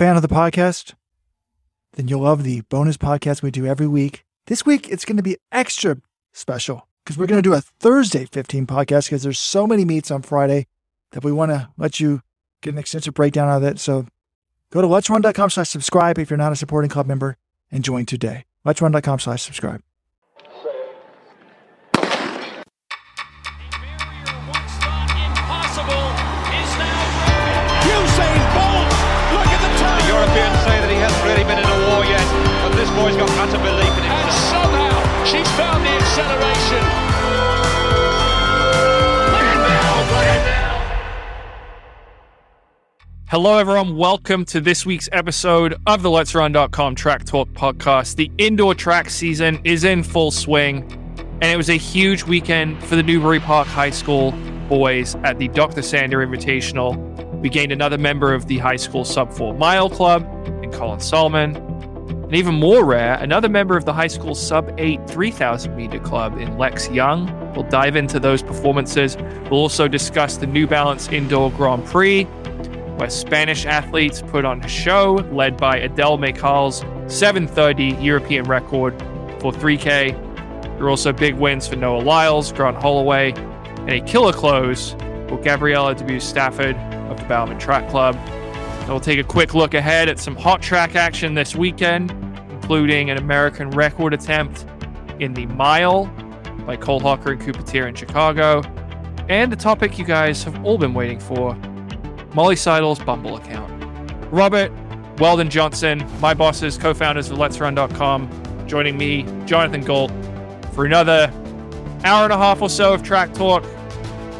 fan of the podcast, then you'll love the bonus podcast we do every week. This week, it's going to be extra special because we're going to do a Thursday 15 podcast because there's so many meets on Friday that we want to let you get an extensive breakdown of it. So go to let'srun.com slash subscribe if you're not a supporting club member and join today. Let'srun.com slash subscribe. But this boy's got utter belief in And somehow she's found the acceleration. Hello, everyone. Welcome to this week's episode of the Let's Run.com Track Talk podcast. The indoor track season is in full swing, and it was a huge weekend for the Newbury Park High School boys at the Dr. Sander Invitational. We gained another member of the high school sub four mile club in Colin Sahlman. And even more rare, another member of the high school sub 8 3000 meter club in Lex Young. We'll dive into those performances. We'll also discuss the New Balance Indoor Grand Prix, where Spanish athletes put on a show led by Adel Mechaal's 730 European record for 3K. There were also big wins for Noah Lyles, Grant Holloway, and a killer close for Gabriela DeBues-Stafford of the Bowerman Track Club. And we'll take a quick look ahead at some hot track action this weekend, including an American record attempt in the mile by Cole Hocker and Cooper Teare in Chicago, and a topic you guys have all been waiting for Molly Seidel's Bumble account. Robert, Weldon Johnson, my bosses, co founders of Let'sRun.com, joining me, Jonathan Gault, for another hour and a half or so of track talk.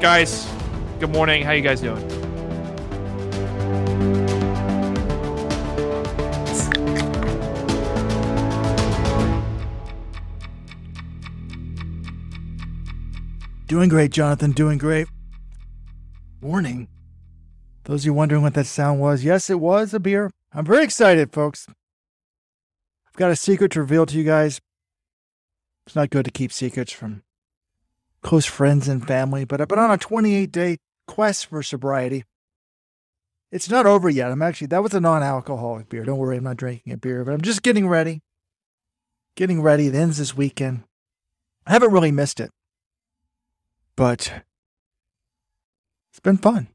Guys, good morning. How you guys doing? Doing great, Jonathan. Doing great. Warning. Those of you wondering what that sound was, yes, it was a beer. I'm very excited, folks. I've got a secret to reveal to you guys. It's not good to keep secrets from close friends and family, but I've been on a 28 day quest for sobriety. It's not over yet. I'm actually, that was a non alcoholic beer. Don't worry, I'm not drinking a beer, but I'm just getting ready. Getting ready. It ends this weekend. I haven't really missed it, but it's been fun.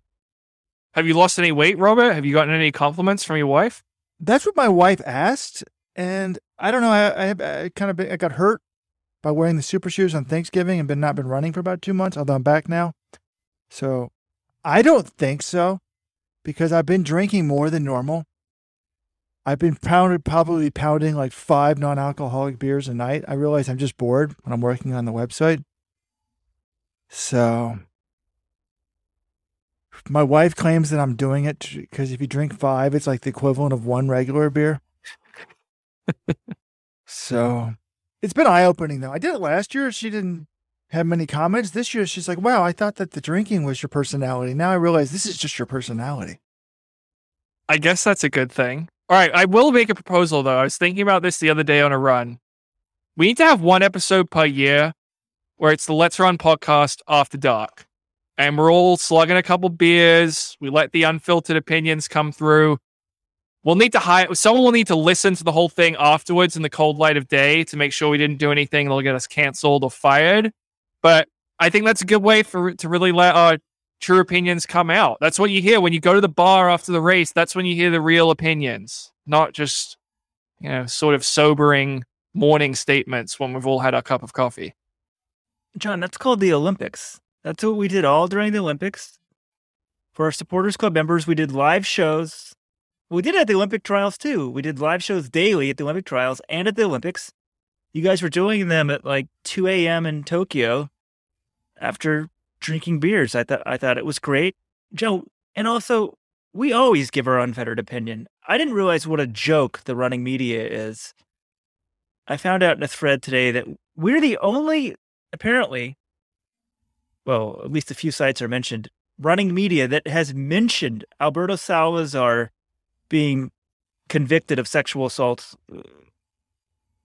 Have you lost any weight, Robert? Have you gotten any compliments from your wife? That's what my wife asked, and I don't know. I, I, I kind of been, I got hurt by wearing the super shoes on Thanksgiving and been not been running for about two months. Although I'm back now, so I don't think so because I've been drinking more than normal. I've been pounded, probably pounding like five non-alcoholic beers a night. I realize I'm just bored when I'm working on the website. So my wife claims that I'm doing it because if you drink five, it's like the equivalent of one regular beer. so it's been eye opening though. I did it last year. She didn't have many comments. This year, she's like, wow, I thought that the drinking was your personality. Now I realize this is just your personality. I guess that's a good thing. All right, I will make a proposal though. I was thinking about this the other day on a run. We need to have one episode per year where it's the Let's Run podcast after dark. And we're all slugging a couple beers. We let the unfiltered opinions come through. We'll need to hire someone will need to listen to the whole thing afterwards in the cold light of day to make sure we didn't do anything that'll get us canceled or fired. But I think that's a good way for to really let our true opinions come out. That's what you hear when you go to the bar after the race. That's when you hear the real opinions, not just you know sort of sobering morning statements when we've all had our cup of coffee. John, that's called the Olympics. That's what we did all during the Olympics. For our supporters club members, we did live shows. We did at the Olympic trials too. We did live shows daily at the Olympic trials and at the Olympics. You guys were doing them at like 2 a.m. in Tokyo after drinking beers. I thought I thought it was great. Joe, and also we always give our unfettered opinion. I didn't realize what a joke the running media is. I found out in a thread today that we're the only apparently well, at least a few sites are mentioned, running media that has mentioned Alberto Salazar being convicted of sexual assault uh,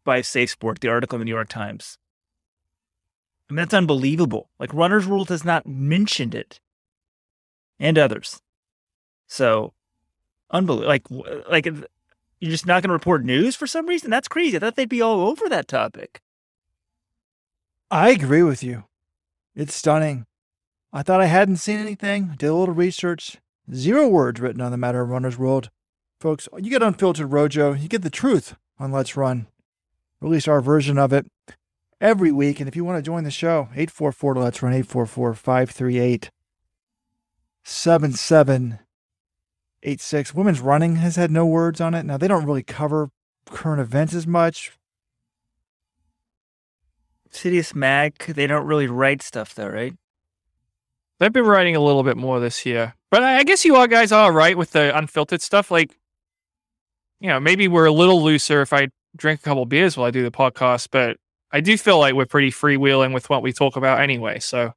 by Safe Sport, the article in the New York Times. I mean, that's unbelievable. Like, Runner's World has not mentioned it, and others. So, Unbelievable. Like, like you're just not going to report news for some reason? That's crazy. I thought they'd be all over that topic. I agree with you. It's stunning. I thought I hadn't seen anything. Did a little research. Zero words written on the matter of Runner's World. Folks, you get unfiltered Rojo, you get the truth on Let's Run. Release our version of it every week. And if you want to join the show, 844 Let's Run, 844 538 7786. Women's Running has had no words on it. Now, they don't really cover current events as much. Citius Mag, they don't really write stuff though, right? They've been writing a little bit more this year. But I I guess you all guys are right with the unfiltered stuff. Like, you know, maybe we're a little looser if I drink a couple beers while I do the podcast, but I do feel like we're pretty freewheeling with what we talk about anyway. So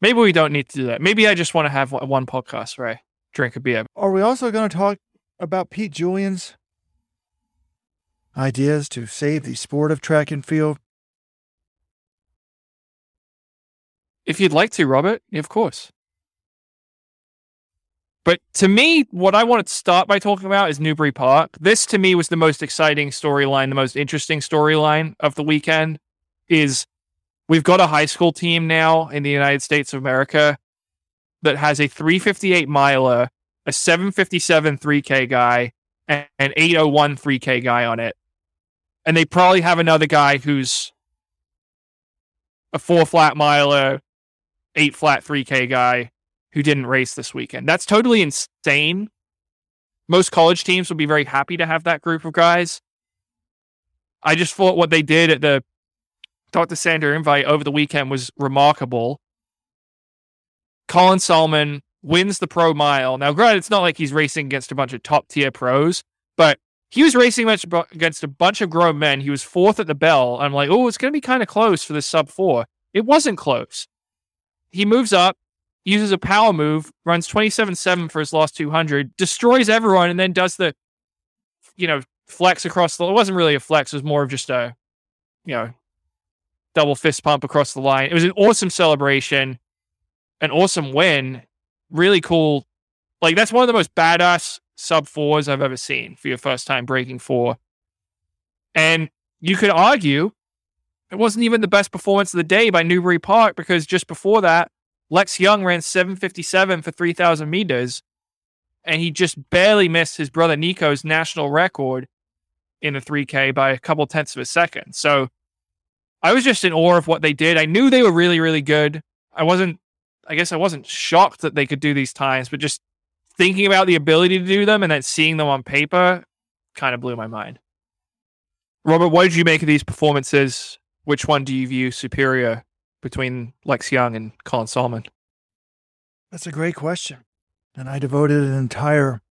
maybe we don't need to do that. Maybe I just want to have one one podcast where I drink a beer. Are we also going to talk about Pete Julian's ideas to save the sport of track and field? If you'd like to, Robert, of course. But to me, what I wanted to start by talking about is Newbury Park. This to me was the most exciting storyline, the most interesting storyline of the weekend is we've got a high school team now in the United States of America that has a 358 miler, a 757 3K guy, and an 801 3K guy on it. And they probably have another guy who's a four flat miler, eight flat 3K guy who didn't race this weekend. That's totally insane. Most college teams would be very happy to have that group of guys. I just thought what they did at the Dr. Sander invite over the weekend was remarkable. Colin Sahlman wins the pro mile. Now, granted, it's not like he's racing against a bunch of top tier pros, but he was racing against a bunch of grown men. He was fourth at the bell. I'm like, oh, it's going to be kind of close for the sub four. It wasn't close. He moves up, uses a power move, runs 27-7 for his last 200, destroys everyone, and then does the, you know, flex across the. It wasn't really a flex; it was more of just a, you know, double fist pump across the line. It was an awesome celebration, an awesome win, really cool. Like that's one of the most badass sub fours I've ever seen for your first time breaking four. And you could argue it wasn't even the best performance of the day by Newbury Park because just before that, Lex Young ran 757 for 3,000 meters, and he just barely missed his brother Nico's national record in the 3K by a couple tenths of a second. So I was just in awe of what they did. I knew they were really, really good. I wasn't, I guess I wasn't shocked that they could do these times, but just thinking about the ability to do them and then seeing them on paper kind of blew my mind. Robert, what did you make of these performances? Which one do you view superior between Lex Young and Colin Sahlman? That's a great question. And I devoted an entire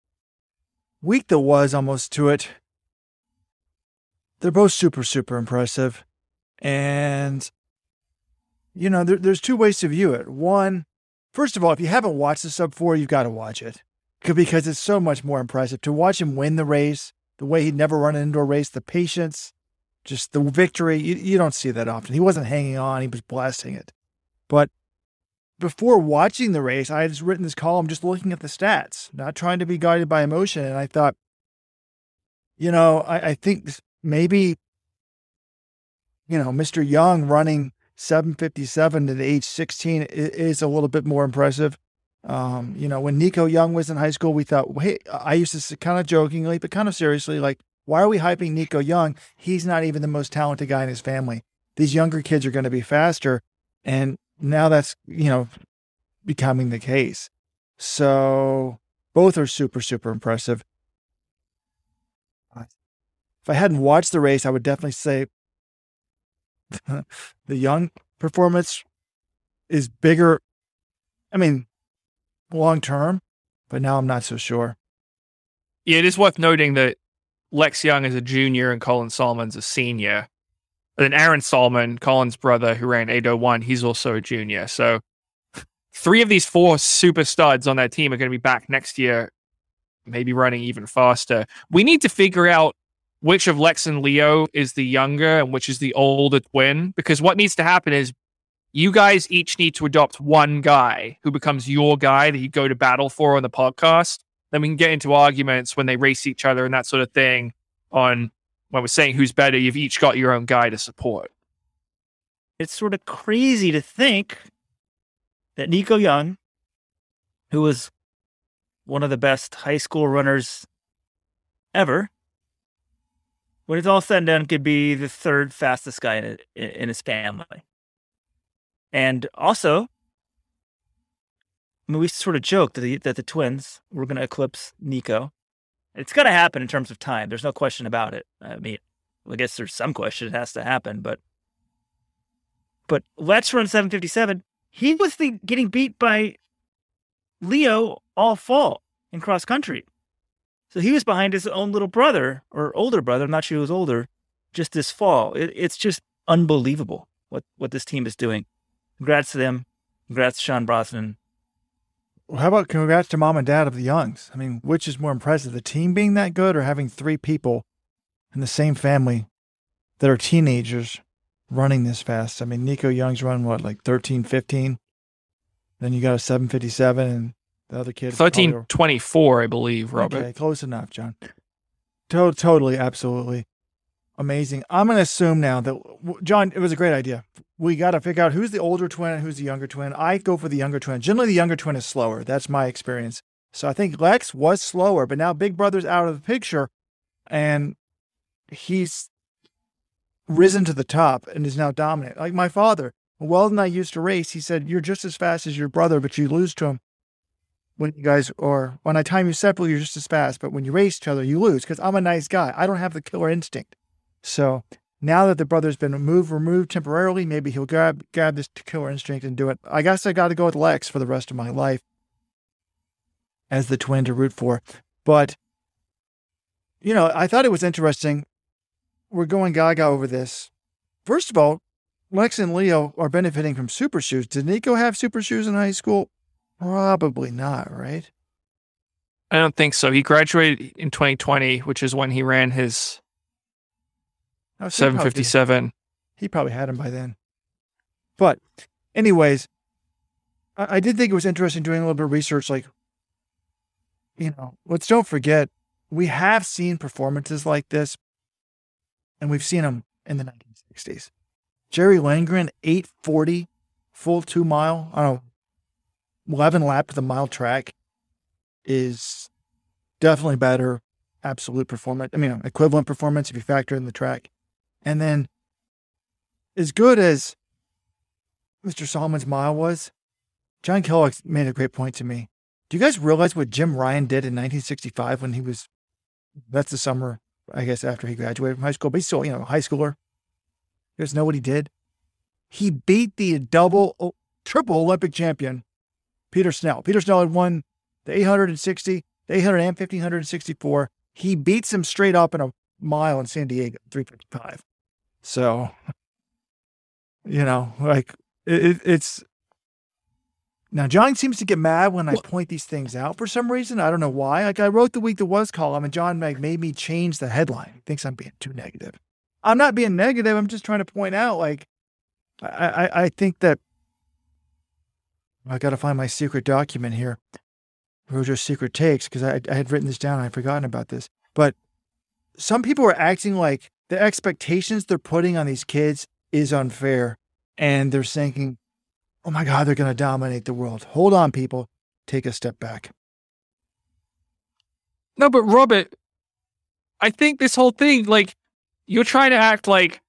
week that was almost to it. They're both super, super impressive. And, you know, there, there's two ways to view it. One, first of all, if you haven't watched the sub four, you've got to watch it because it's so much more impressive to watch him win the race, the way he'd never run an indoor race, the patience, just the victory. You, you don't see that often. He wasn't hanging on, he was blasting it. But before watching the race, I had just written this column just looking at the stats, not trying to be guided by emotion. And I thought, you know, I, I think maybe, you know, Mr. Young running 757 at age 16 is a little bit more impressive. Um, you know, when Nico Young was in high school, we thought, hey, I used to kind of jokingly, but kind of seriously, like, why are we hyping Nico Young? He's not even the most talented guy in his family. These younger kids are going to be faster. And now that's, you know, becoming the case. So both are super, super impressive. If I hadn't watched the race, I would definitely say the young performance is bigger. I mean, long term, but now I'm not so sure. Yeah, it is worth noting that Lex Young is a junior and Colin Sahlman's a senior. And then Aaron Sahlman, Colin's brother, who ran 801, he's also a junior. So three of these four super studs on that team are going to be back next year, maybe running even faster. We need to figure out which of Lex and Leo is the younger and which is the older twin, because what needs to happen is you guys each need to adopt one guy who becomes your guy that you go to battle for on the podcast then we can get into arguments when they race each other and that sort of thing on when we're saying who's better, you've each got your own guy to support. It's sort of crazy to think that Nico Young, who was one of the best high school runners ever, when it's all said and done, could be the third fastest guy in, in his family. And also, I mean, we sort of joked that the, that the twins were going to eclipse Nico. It's going to happen in terms of time. There's no question about it. I mean, I guess there's some question it has to happen, but but let's run 757. He was the, getting beat by Leo all fall in cross country. So he was behind his own little brother or older brother. I'm not sure who was older. Just this fall, it, it's just unbelievable what what this team is doing. Congrats to them. Congrats to Sean Brosnan. How about congrats to mom and dad of the Youngs? I mean, which is more impressive, the team being that good or having three people in the same family that are teenagers running this fast? I mean, Nico Young's run what, like 13, 15? Then you got a 757 and the other kid. 1324, I believe, Robert. Okay, close enough, John. To- totally, absolutely. Amazing. I'm going to assume now that, John, it was a great idea. We got to figure out who's the older twin and who's the younger twin. I go for the younger twin. Generally, the younger twin is slower. That's my experience. So I think Lex was slower, but now Big Brother's out of the picture and he's risen to the top and is now dominant. Like my father, Weldon I used to race, he said, You're just as fast as your brother, but you lose to him when you guys, or when I time you separately, you're just as fast. But when you race each other, you lose because I'm a nice guy. I don't have the killer instinct. So now that the brother's been moved, removed temporarily, maybe he'll grab grab this killer instinct and do it. I guess I got to go with Lex for the rest of my life as the twin to root for. But you know, I thought it was interesting. We're going gaga over this. First of all, Lex and Leo are benefiting from super shoes. Did Nico have super shoes in high school? Probably not, right? I don't think so. He graduated in 2020, which is when he ran his He probably- 757. He probably had him by then. But, anyways, I, I did think it was interesting doing a little bit of research. Like, you know, let's don't forget, we have seen performances like this, and we've seen them in the 1960s. Gerry Lindgren, 840, full two mile, I don't know, 11 lap to the mile track is definitely better absolute performance. I mean, equivalent performance if you factor in the track. And then, as good as Mr. Sahlman's mile was, John Kellogg made a great point to me. Do you guys realize what Jim Ryun did in 1965 when he was, that's the summer, I guess, after he graduated from high school, but he's still, you know, a high schooler. You guys know what he did? He beat the double, triple Olympic champion, Peter Snell. Peter Snell had won the 860, the 800 and 1564. He beats him straight up in a mile in San Diego, 355. So, you know, like it, it- it's now John seems to get mad when I point these things out for some reason. I don't know why. Like I wrote the week that was column, and John like made me change the headline. He thinks I'm being too negative. I'm not being negative. I'm just trying to point out, like, I I, I think that I got to find my secret document here. Roger's secret takes because I, I had written this down. I'd forgotten about this. But some people are acting like the expectations they're putting on these kids is unfair. And they're thinking, oh my God, they're going to dominate the world. Hold on, people. Take a step back. No, but Robert, I think this whole thing, like, you're trying to act like,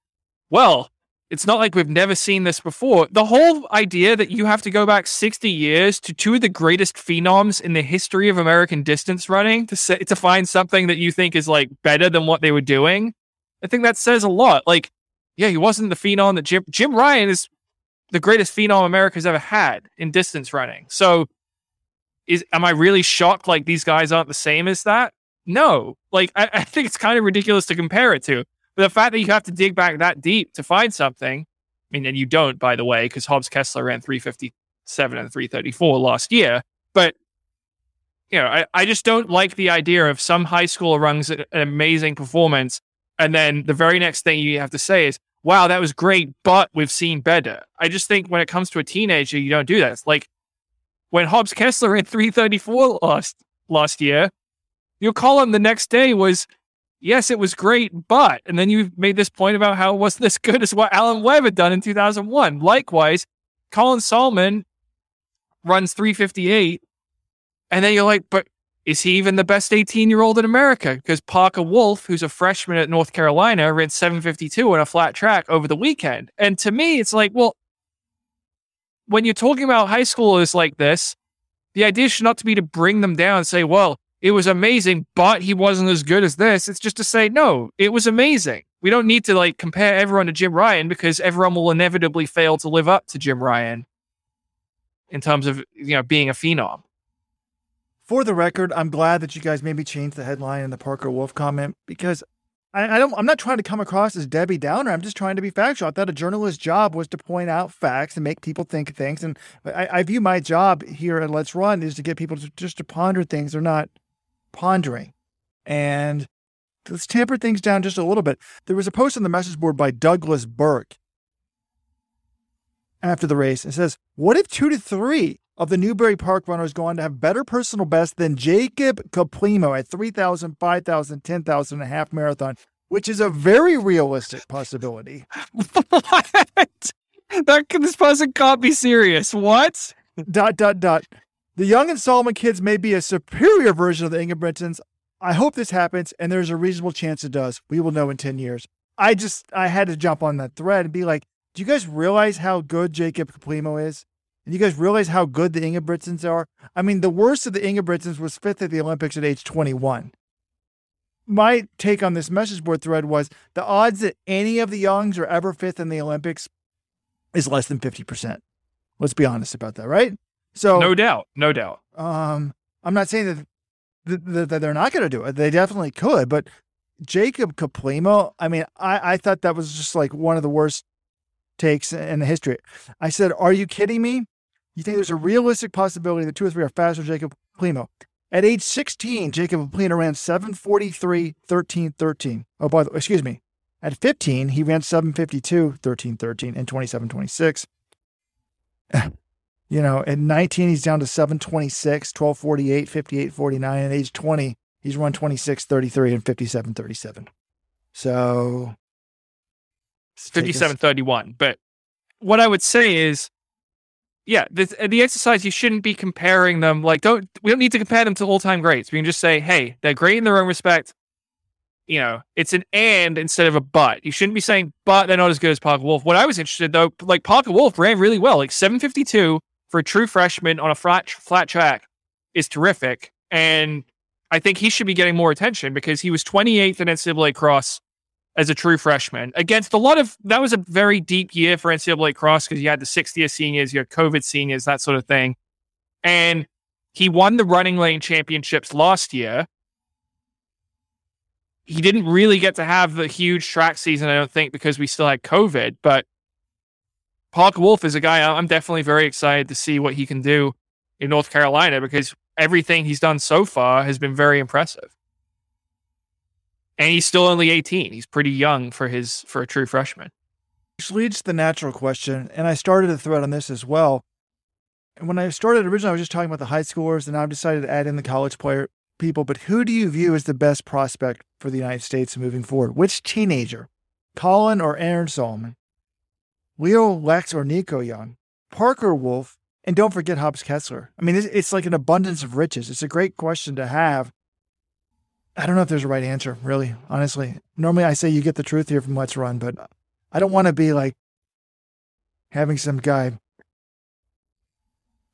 well, it's not like we've never seen this before. The whole idea that you have to go back 60 years to two of the greatest phenoms in the history of American distance running to say, to find something that you think is like better than what they were doing, I think that says a lot. Like, yeah, he wasn't the phenom that Jim Jim Ryun is the greatest phenom America's ever had in distance running. So is am I really shocked like these guys aren't the same as that? No. Like I, I think it's kind of ridiculous to compare it to. But the fact that you have to dig back that deep to find something, I mean, and you don't, by the way, because Hobbs Kessler ran 357 and 334 last year. But you know, I, I just don't like the idea of some high school runs an amazing performance, and then the very next thing you have to say is, wow, that was great, but we've seen better. I just think when it comes to a teenager, you don't do that. It's like when Hobbs Kessler in 334 last last year. Your column the next day was, yes, it was great, but, and then you made this point about how it wasn't as good as what Alan Webb had done in 2001. Likewise, Colin Sahlman runs 358, and then you're like, but is he even the best 18 year old in America? Because Parker Wolfe, who's a freshman at North Carolina, ran 752 on a flat track over the weekend. And to me, it's like, well, when you're talking about high schoolers like this, the idea should not to be to bring them down and say, well, it was amazing, but he wasn't as good as this. It's just to say, no, it was amazing. We don't need to like compare everyone to Jim Ryun because everyone will inevitably fail to live up to Jim Ryun in terms of you know being a phenom. For the record, I'm glad that you guys made me change the headline in the Parker Wolfe comment because I, I don't. I'm not trying to come across as Debbie Downer. I'm just trying to be factual. I thought a journalist's job was to point out facts and make people think things. And I, I view my job here at Let's Run is to get people to just to ponder things they're not pondering, and let's tamper things down just a little bit. There was a post on the message board by Douglas Burke after the race. It says, "What if two to three of the Newbury Park runners go on to have better personal best than Jacob Kiplimo at 3,000, 5,000, 10,000 and a half marathon, which is a very realistic possibility. what? That this person can't be serious. What? Dot dot dot. The Young and Sahlman kids may be a superior version of the Ingebrigtsens. I hope this happens, and there's a reasonable chance it does. We will know in 10 years. I just I had to jump on that thread and be like, do you guys realize how good Jacob Kiplimo is? And you guys realize how good the Ingebrigtsens are? I mean, the worst of the Ingebrigtsens was fifth at the Olympics at age 21. My take on this message board thread was the odds that any of the Youngs are ever fifth in the Olympics is less than 50%. Let's be honest about that, right? So, no doubt, no doubt. Um, I'm not saying that, that, that they're not going to do it. They definitely could, but Jacob Kiplimo, I mean, I, I thought that was just like one of the worst takes in the history. I said, Are you kidding me? You think there's a realistic possibility that two or three are faster than Jacob Kiplimo? At age 16, Jacob Kiplimo ran 743, 13, 13. Oh, by the way, excuse me. At 15, he ran 752, 13, 13, and 27, 26. you know, at 19, he's down to 726, 12, 48, 58, 49. At age 20, he's run 26, 33, and 57, 37. So 57, 31. But what I would say is yeah, the, uh, the exercise you shouldn't be comparing them. Like, don't we don't need to compare them to all time greats. We can just say, hey, they're great in their own respect. You know, it's an and instead of a but. You shouldn't be saying, but they're not as good as Parker Wolfe. What I was interested though, like Parker Wolfe ran really well, like 752 for a true freshman on a flat flat track is terrific, and I think he should be getting more attention because he was 28th in NCAA cross as a true freshman against a lot of that was a very deep year for NCAA cross because you had the 60th seniors, you had COVID seniors, that sort of thing. And he won the running lane championships last year. He didn't really get to have the huge track season, I don't think, because we still had COVID. But Parker Wolfe is a guy I'm definitely very excited to see what he can do in North Carolina because everything he's done so far has been very impressive and he's still only 18. He's pretty young for his for a true freshman. Which leads to the natural question, and I started a thread on this as well. And when I started originally, I was just talking about the high schoolers, and I've decided to add in the college player people. But who do you view as the best prospect for the United States moving forward? Which teenager, Colin or Aaron Sahlman, Leo Lex or Nico Young, Parker Wolfe, and don't forget Hobbs Kessler. I mean, it's, it's like an abundance of riches. It's a great question to have I don't know if there's a right answer, really, honestly. Normally I say you get the truth here from Let's Run, but I don't want to be like having some guy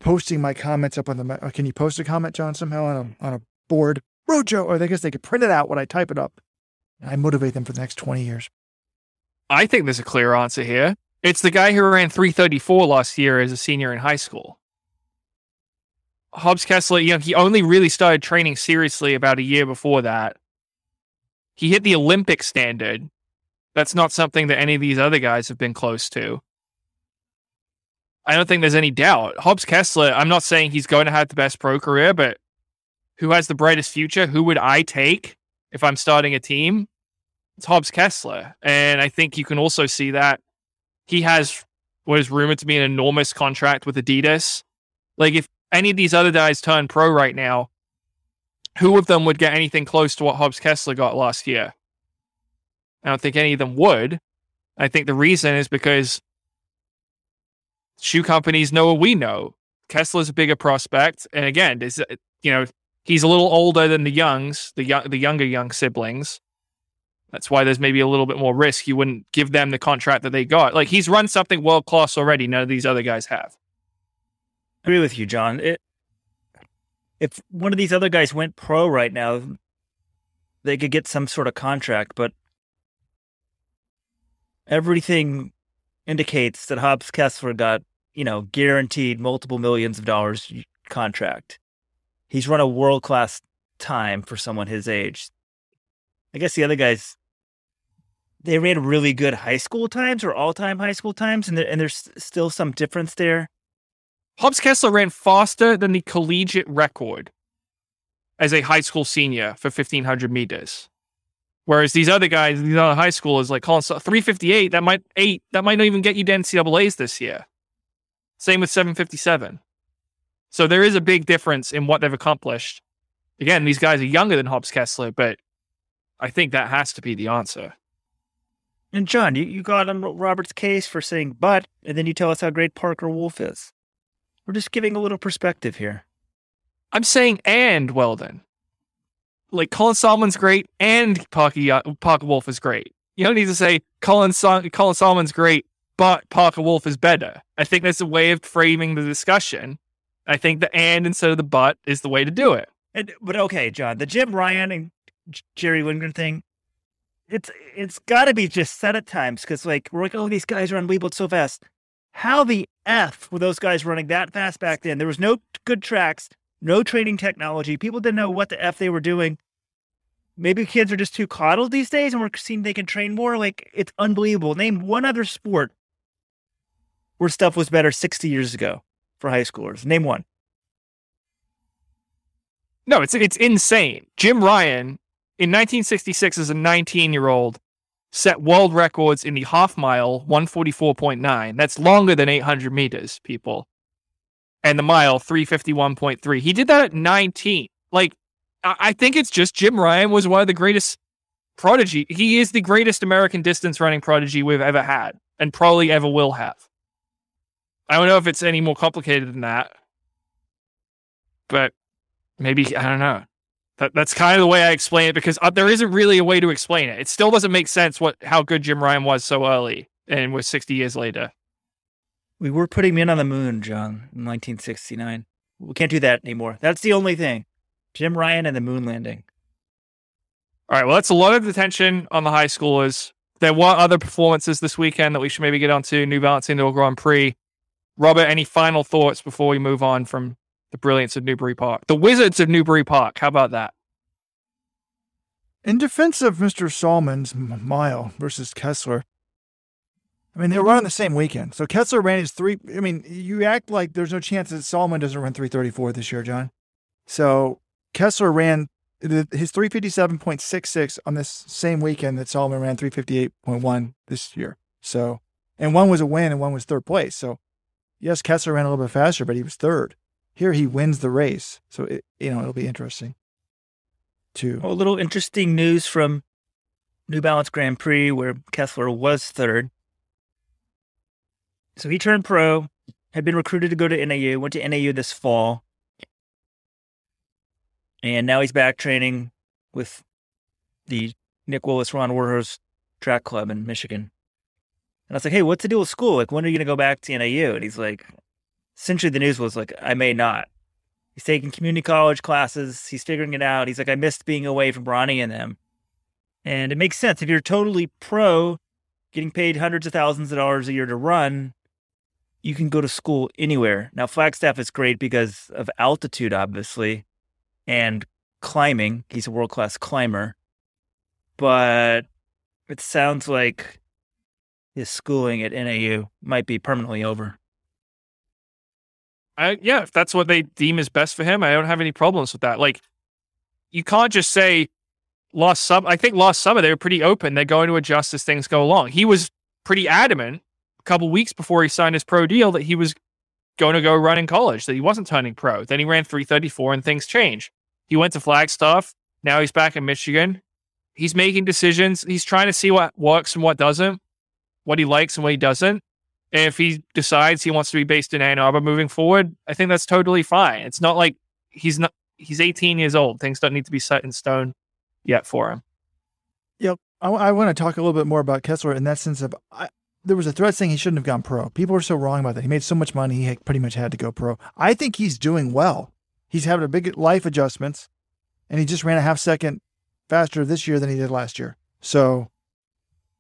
posting my comments up on the. Uh, can you post a comment, John, somehow on a, on a board? Rojo, or I guess they could print it out when I type it up. And I motivate them for the next 20 years. I think there's a clear answer here. It's the guy who ran 334 last year as a senior in high school. Hobbs Kessler, you know, he only really started training seriously about a year before that. He hit the Olympic standard. That's not something that any of these other guys have been close to. I don't think there's any doubt. Hobbs Kessler, I'm not saying he's going to have the best pro career, but who has the brightest future? Who would I take if I'm starting a team? It's Hobbs Kessler. And I think you can also see that he has what is rumored to be an enormous contract with Adidas. Like if any of these other guys turn pro right now, who of them would get anything close to what Hobbs Kessler got last year? I don't think any of them would. I think the reason is because shoe companies know what we know. Kessler's a bigger prospect, and again, is you know he's a little older than the youngs, the young, the younger young siblings. That's why there's maybe a little bit more risk. You wouldn't give them the contract that they got. Like he's run something world class already. None of these other guys have. Agree with you, John. It, if one of these other guys went pro right now, they could get some sort of contract, but everything indicates that Hobbs Kessler got, you know, guaranteed multiple millions of dollars contract. He's run a world class time for someone his age. I guess the other guys, they ran really good high school times or all time high school times, and, there, and there's still some difference there. Hobbs Kessler ran faster than the collegiate record as a high school senior for 1500 meters. Whereas these other guys, these other high schoolers like Colin 358, that might eight, that might not even get you to NCAA's this year. Same with 757. So there is a big difference in what they've accomplished. Again, these guys are younger than Hobbs Kessler, but I think that has to be the answer. And John, you, you got on Robert's case for saying but, and then you tell us how great Parker Wolfe is. We're just giving a little perspective here. I'm saying and Weldon like Colin Sahlman's great and Parker, uh, Parker Wolfe is great. You don't need to say Colin, Colin Sahlman's great, but Parker Wolfe is better. I think that's a way of framing the discussion. I think the and instead of the but is the way to do it. And, but okay, John, the Jim Ryun and Gerry Lindgren thing, it's it's got to be just set at times because like we're like, oh, these guys run Weebled so fast. How the f were those guys running that fast back then? There was no good tracks, no training technology. People didn't know what the f they were doing maybe kids are just too coddled these days and we're seeing they can train more. Like it's unbelievable. Name one other sport where stuff was better 60 years ago for high schoolers. Name one. No, it's it's insane. Jim Ryun in 1966 as a 19 year old set world records in the half mile 144.9. That's longer than 800 meters, people. And the mile 351.3. He did that at 19. Like I think it's just Jim Ryun was one of the greatest prodigy. He is the greatest American distance running prodigy we've ever had and probably ever will have. I don't know if it's any more complicated than that, but maybe, I don't know. That, that's kind of the way I explain it because uh, there isn't really a way to explain it. It still doesn't make sense what how good Jim Ryun was so early and was 60 years later. We were putting men on the moon, John, in 1969. We can't do that anymore. That's the only thing. Jim Ryun and the moon landing. All right. Well, that's a lot of attention on the high schoolers. There were other performances this weekend that we should maybe get onto. New Balance Indoor Grand Prix. Robert, any final thoughts before we move on from the brilliance of Newbury Park? The Wizards of Newbury Park. How about that? In defense of Mr. Sahlman's mile versus Kessler, I mean, they were running the same weekend. So Kessler ran his three. I mean, you act like there's no chance that Sahlman doesn't run 334 this year, John. So Kessler ran his 357.66 on this same weekend that Sahlman ran 358.1 this year. So, and one was a win and one was third place. So, yes, Kessler ran a little bit faster, but he was third. Here he wins the race. So, it, you know, it'll be interesting too. Well, a little interesting news from New Balance Grand Prix where Kessler was third. So he turned pro, had been recruited to go to NAU, went to NAU this fall and now he's back training with the Nick Willis Ron Warhurst track club in Michigan. And I was like, hey, what's the deal with school? Like, when are you going to go back to NAU? And he's like, essentially, the news was like, I may not. He's taking community college classes. He's figuring it out. He's like, I missed being away from Ronnie and them. And it makes sense. If you're totally pro, getting paid hundreds of thousands of dollars a year to run, you can go to school anywhere. Now, Flagstaff is great because of altitude, obviously and climbing. He's a world class climber. But it sounds like his schooling at NAU might be permanently over. I, yeah, if that's what they deem is best for him, I don't have any problems with that. Like, you can't just say last summer. I think last summer they were pretty open. They're going to adjust as things go along. He was pretty adamant a couple weeks before he signed his pro deal that he was going to go run in college, that he wasn't turning pro. Then he ran 334 and things changed. He He went to Flagstaff. Now he's back in Michigan. He's making decisions. He's trying to see what works and what doesn't, what he likes and what he doesn't. If he decides he wants to be based in Ann Arbor moving forward, I think that's totally fine. It's not like he's not he's 18 years old. Things don't need to be set in stone yet for him. Yep. I, I want to talk a little bit more about Kessler in that sense of I, there was a thread saying he shouldn't have gone pro. People were so wrong about that. He made so much money, he pretty much had to go pro. I think he's doing well. He's having a big life adjustments, and he just ran a half second faster this year than he did last year. So,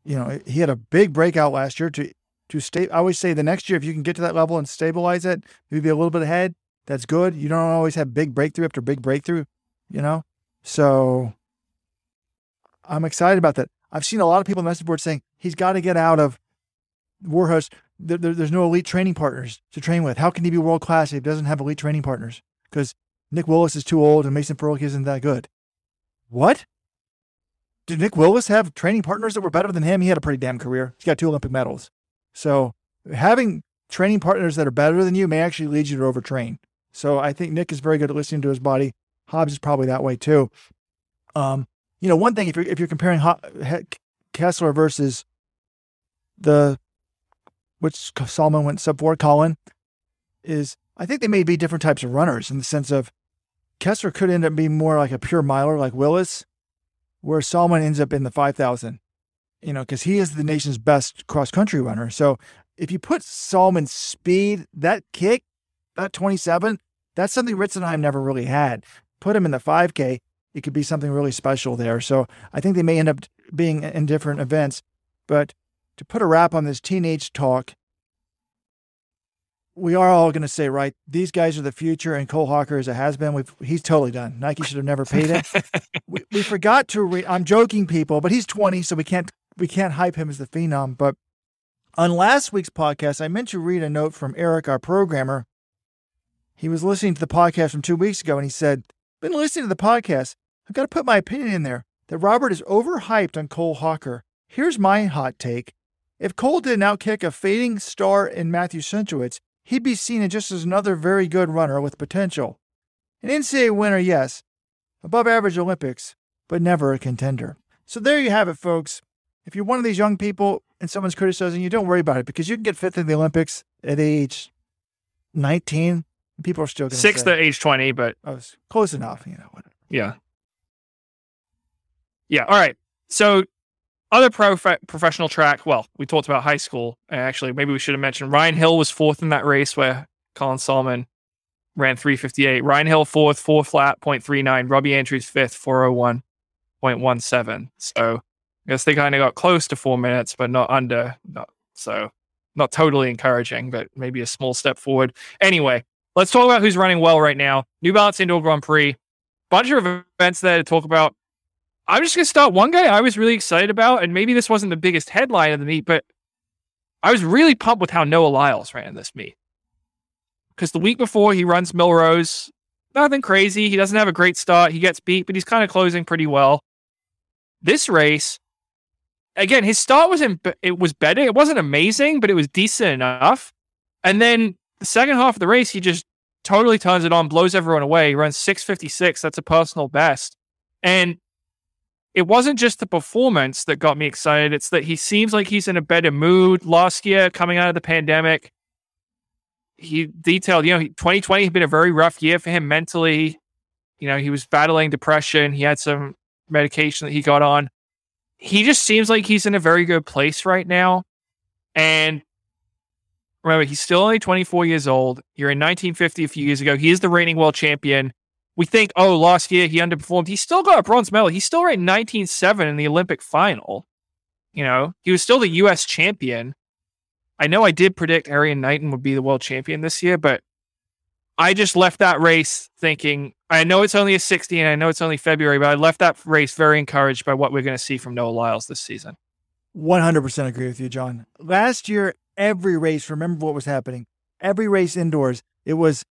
you know, he had a big breakout last year. To to stay, I always say the next year if you can get to that level and stabilize it, maybe be a little bit ahead. That's good. You don't always have big breakthrough after big breakthrough, you know. So, I'm excited about that. I've seen a lot of people on the message board saying he's got to get out of Warhurst. There, there, there's no elite training partners to train with. How can he be world class if he doesn't have elite training partners? Because Nick Willis is too old and Mason Ferlic isn't that good. What? Did Nick Willis have training partners that were better than him? He had a pretty damn career. He's got two Olympic medals. So having training partners that are better than you may actually lead you to overtrain. So I think Nick is very good at listening to his body. Hobbs is probably that way too. Um, you know, one thing if you're if you're comparing Kessler versus the which Sahlman went sub four, Colin, is I think they may be different types of runners in the sense of Kessler could end up being more like a pure miler like Willis, where Sahlman ends up in the 5,000, you know, because he is the nation's best cross country runner. So if you put Sahlman's speed, that kick, that 27, that's something Ritzenhein never really had. Put him in the 5K, it could be something really special there. So I think they may end up being in different events. But to put a wrap on this teenage talk, we are all going to say, right, these guys are the future, and Cole Hocker is a has been. We've, he's totally done. Nike should have never paid him. we, we forgot to. Re- I'm joking, people, but he's 20, so we can't we can't hype him as the phenom. But on last week's podcast, I meant to read a note from Eric, our programmer. He was listening to the podcast from two weeks ago, and he said, "Been listening to the podcast. I've got to put my opinion in there that Robert is overhyped on Cole Hocker. Here's my hot take." If Cole didn't outkick a fading star in Matthew Centrowitz, he'd be seen as just as another very good runner with potential. An NCAA winner, yes, above average Olympics, but never a contender. So there you have it, folks. If you're one of these young people and someone's criticizing you, don't worry about it because you can get fifth in the Olympics at age 19. People are still going sixth at age 20, but oh, close enough. You know, whatever. yeah, yeah. All right. So other prof- professional track, well, we talked about high school. Actually, maybe we should have mentioned Ryan Hill was fourth in that race where Colin Sahlman ran 358. Ryan Hill fourth, four flat, 0.39. Robbie Andrews fifth, 401.17. So I guess they kind of got close to four minutes, but not under. Not, so not totally encouraging, but maybe a small step forward. Anyway, let's talk about who's running well right now. New Balance Indoor Grand Prix. Bunch of events there to talk about. I'm just going to start one guy I was really excited about, and maybe this wasn't the biggest headline of the meet, but I was really pumped with how Noah Lyles ran this meet. Because the week before, he runs Millrose. Nothing crazy. He doesn't have a great start. He gets beat, but he's kind of closing pretty well. This race, again, his start wasn't, it was better. It wasn't amazing, but it was decent enough. And then the second half of the race, he just totally turns it on, blows everyone away. He runs 656. That's a personal best. And it wasn't just the performance that got me excited. It's that he seems like he's in a better mood. Last year, coming out of the pandemic, he detailed, you know, 2020 had been a very rough year for him mentally. You know, he was battling depression. He had some medication that he got on. He just seems like he's in a very good place right now. And remember, he's still only 24 years old. You're in 1950 a few years ago. He is the reigning world champion we think, oh, last year he underperformed. He still got a bronze medal. He still ran 19.7 in the Olympic final. You know, he was still the U.S. champion. I know I did predict Erriyon Knighton would be the world champion this year, but I just left that race thinking, I know it's only a 60 and I know it's only February, but I left that race very encouraged by what we're going to see from Noah Lyles this season. 100% agree with you, John. Last year, every race, remember what was happening. Every race indoors, it was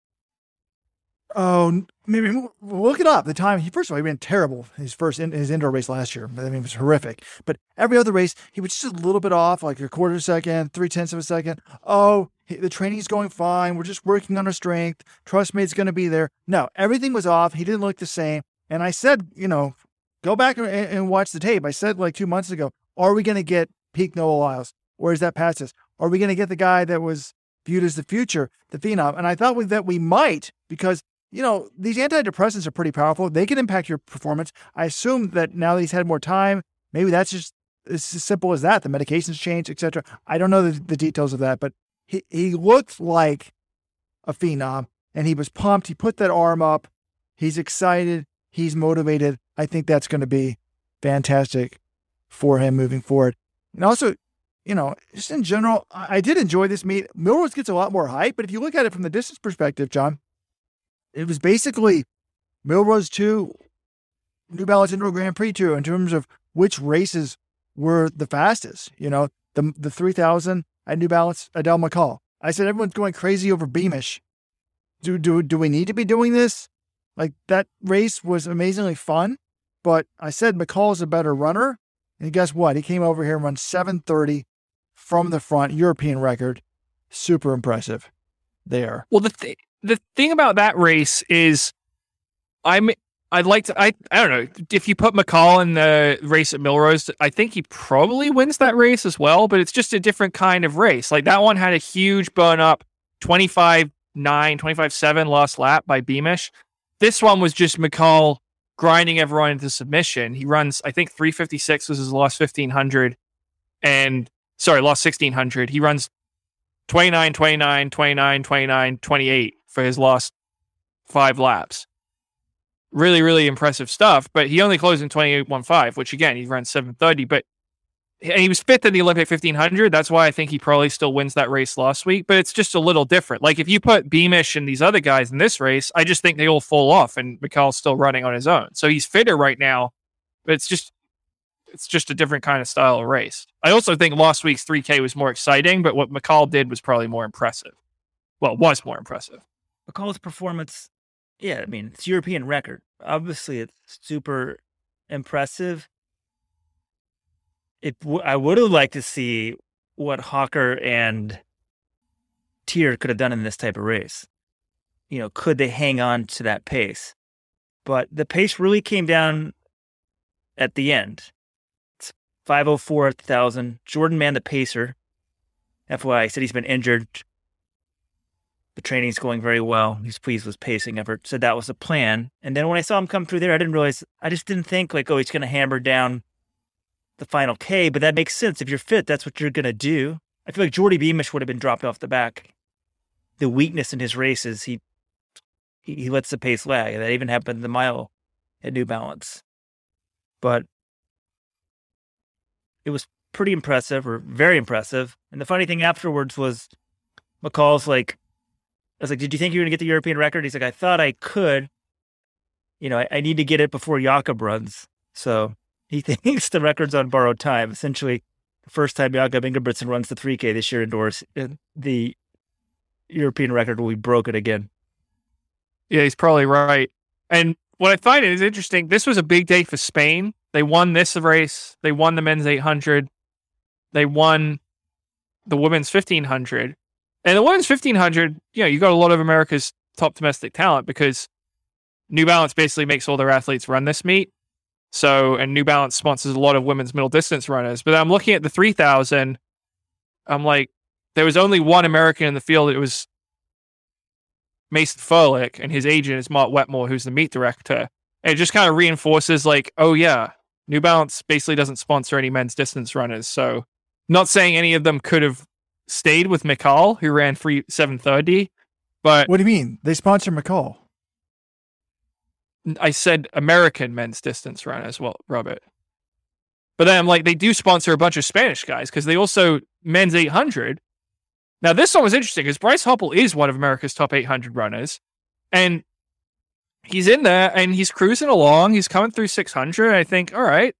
Oh, maybe look it up. The time he first of all he ran terrible his first in, his indoor race last year. I mean, it was horrific. But every other race, he was just a little bit off, like a quarter second, three tenths of a second. Oh, the training's going fine. We're just working on our strength. Trust me, it's going to be there. No, everything was off. He didn't look the same. And I said, you know, go back and, and watch the tape. I said like two months ago, are we going to get peak Noah Lyles? Or is that past us? Are we going to get the guy that was viewed as the future, the phenom? And I thought we, that we might because, you know, these antidepressants are pretty powerful. They can impact your performance. I assume that now that he's had more time, maybe that's just it's as simple as that. The medications change, etc. I don't know the, the details of that, but he, he looked like a phenom and he was pumped. He put that arm up. He's excited. He's motivated. I think that's going to be fantastic for him moving forward. And also, you know, just in general, I did enjoy this meet. Millrose gets a lot more hype, but if you look at it from the distance perspective, John, it was basically Millrose 2, New Balance Indoor Grand Prix 2 in terms of which races were the fastest. You know, the the 3000 at New Balance, Adel Mechaal. I said everyone's going crazy over Beamish. Do do do we need to be doing this? Like that race was amazingly fun, but I said Mechaal's a better runner. And guess what? He came over here and run 730 from the front, European record. Super impressive there. Well, the th- the thing about that race is, I'm I'd like to. I I don't know if you put Mechaal in the race at Millrose. I think he probably wins that race as well. But it's just a different kind of race. Like that one had a huge burn up, 25 9, 25 7 lost lap by Beamish. This one was just Mechaal grinding everyone into submission. He runs, I think 356 was his last 1500, and sorry, lost 1600. He runs 29, 29, 29, 29, 28 for his last five laps really, really impressive stuff. But he only closed in 28.15, which again, he ran 730. But and he was fifth in the Olympic 1500. That's why I think he probably still wins that race last week. But it's just a little different. Like if you put Beamish and these other guys in this race, I just think they all fall off, and Mechaal's still running on his own. So he's fitter right now, but it's just it's just a different kind of style of race. I also think last week's 3K was more exciting, but what Mechaal did was probably more impressive. Well, was more impressive. Mechaal's performance yeah, I mean, it's European record. Obviously, it's super impressive. It w- I would have liked to see what Hocker and Teare could have done in this type of race. You know, could they hang on to that pace? But the pace really came down at the end. It's 504 at the thousand. Jordan Mann, the pacer, FYI, said he's been injured the training's going very well. He's pleased with pacing effort. So that was the plan. And then when I saw him come through there, I didn't realize, I just didn't think like, oh, he's going to hammer down the final K, but that makes sense. If you're fit, that's what you're going to do. I feel like Jordy Beamish would have been dropped off the back. The weakness in his races, he, he, lets the pace lag. That even happened the mile at New Balance. But it was pretty impressive or very impressive. And the funny thing afterwards was Mechaal's like, I was like, "Did you think you were going to get the European record?" He's like, "I thought I could. You know, I, I need to get it before Jakob runs." So he thinks the record's on borrowed time. Essentially, the first time Jakob Ingebrigtsen runs the 3K this year indoors, uh, the European record will be broken again. Yeah, he's probably right. And what I find is interesting. This was a big day for Spain. They won this race. They won the men's 800. They won the women's 1500. And the women's 1500, you know, you got a lot of America's top domestic talent because New Balance basically makes all their athletes run this meet. So, and New Balance sponsors a lot of women's middle distance runners. But I'm looking at the 3000. I'm like, there was only one American in the field. It was Mason Ferlic, and his agent is Mark Wetmore, who's the meet director. And it just kind of reinforces, like, oh, yeah, New Balance basically doesn't sponsor any men's distance runners. So, not saying any of them could have stayed with Mechaal, who ran free 730. But what do you mean? They sponsor Mechaal. I said American men's distance run as well, Robert. But then I'm like, they do sponsor a bunch of Spanish guys because they also men's 800. Now this one was interesting because Bryce Hoppel is one of America's top 800 runners, and he's in there and he's cruising along. He's coming through 600. I think, all right,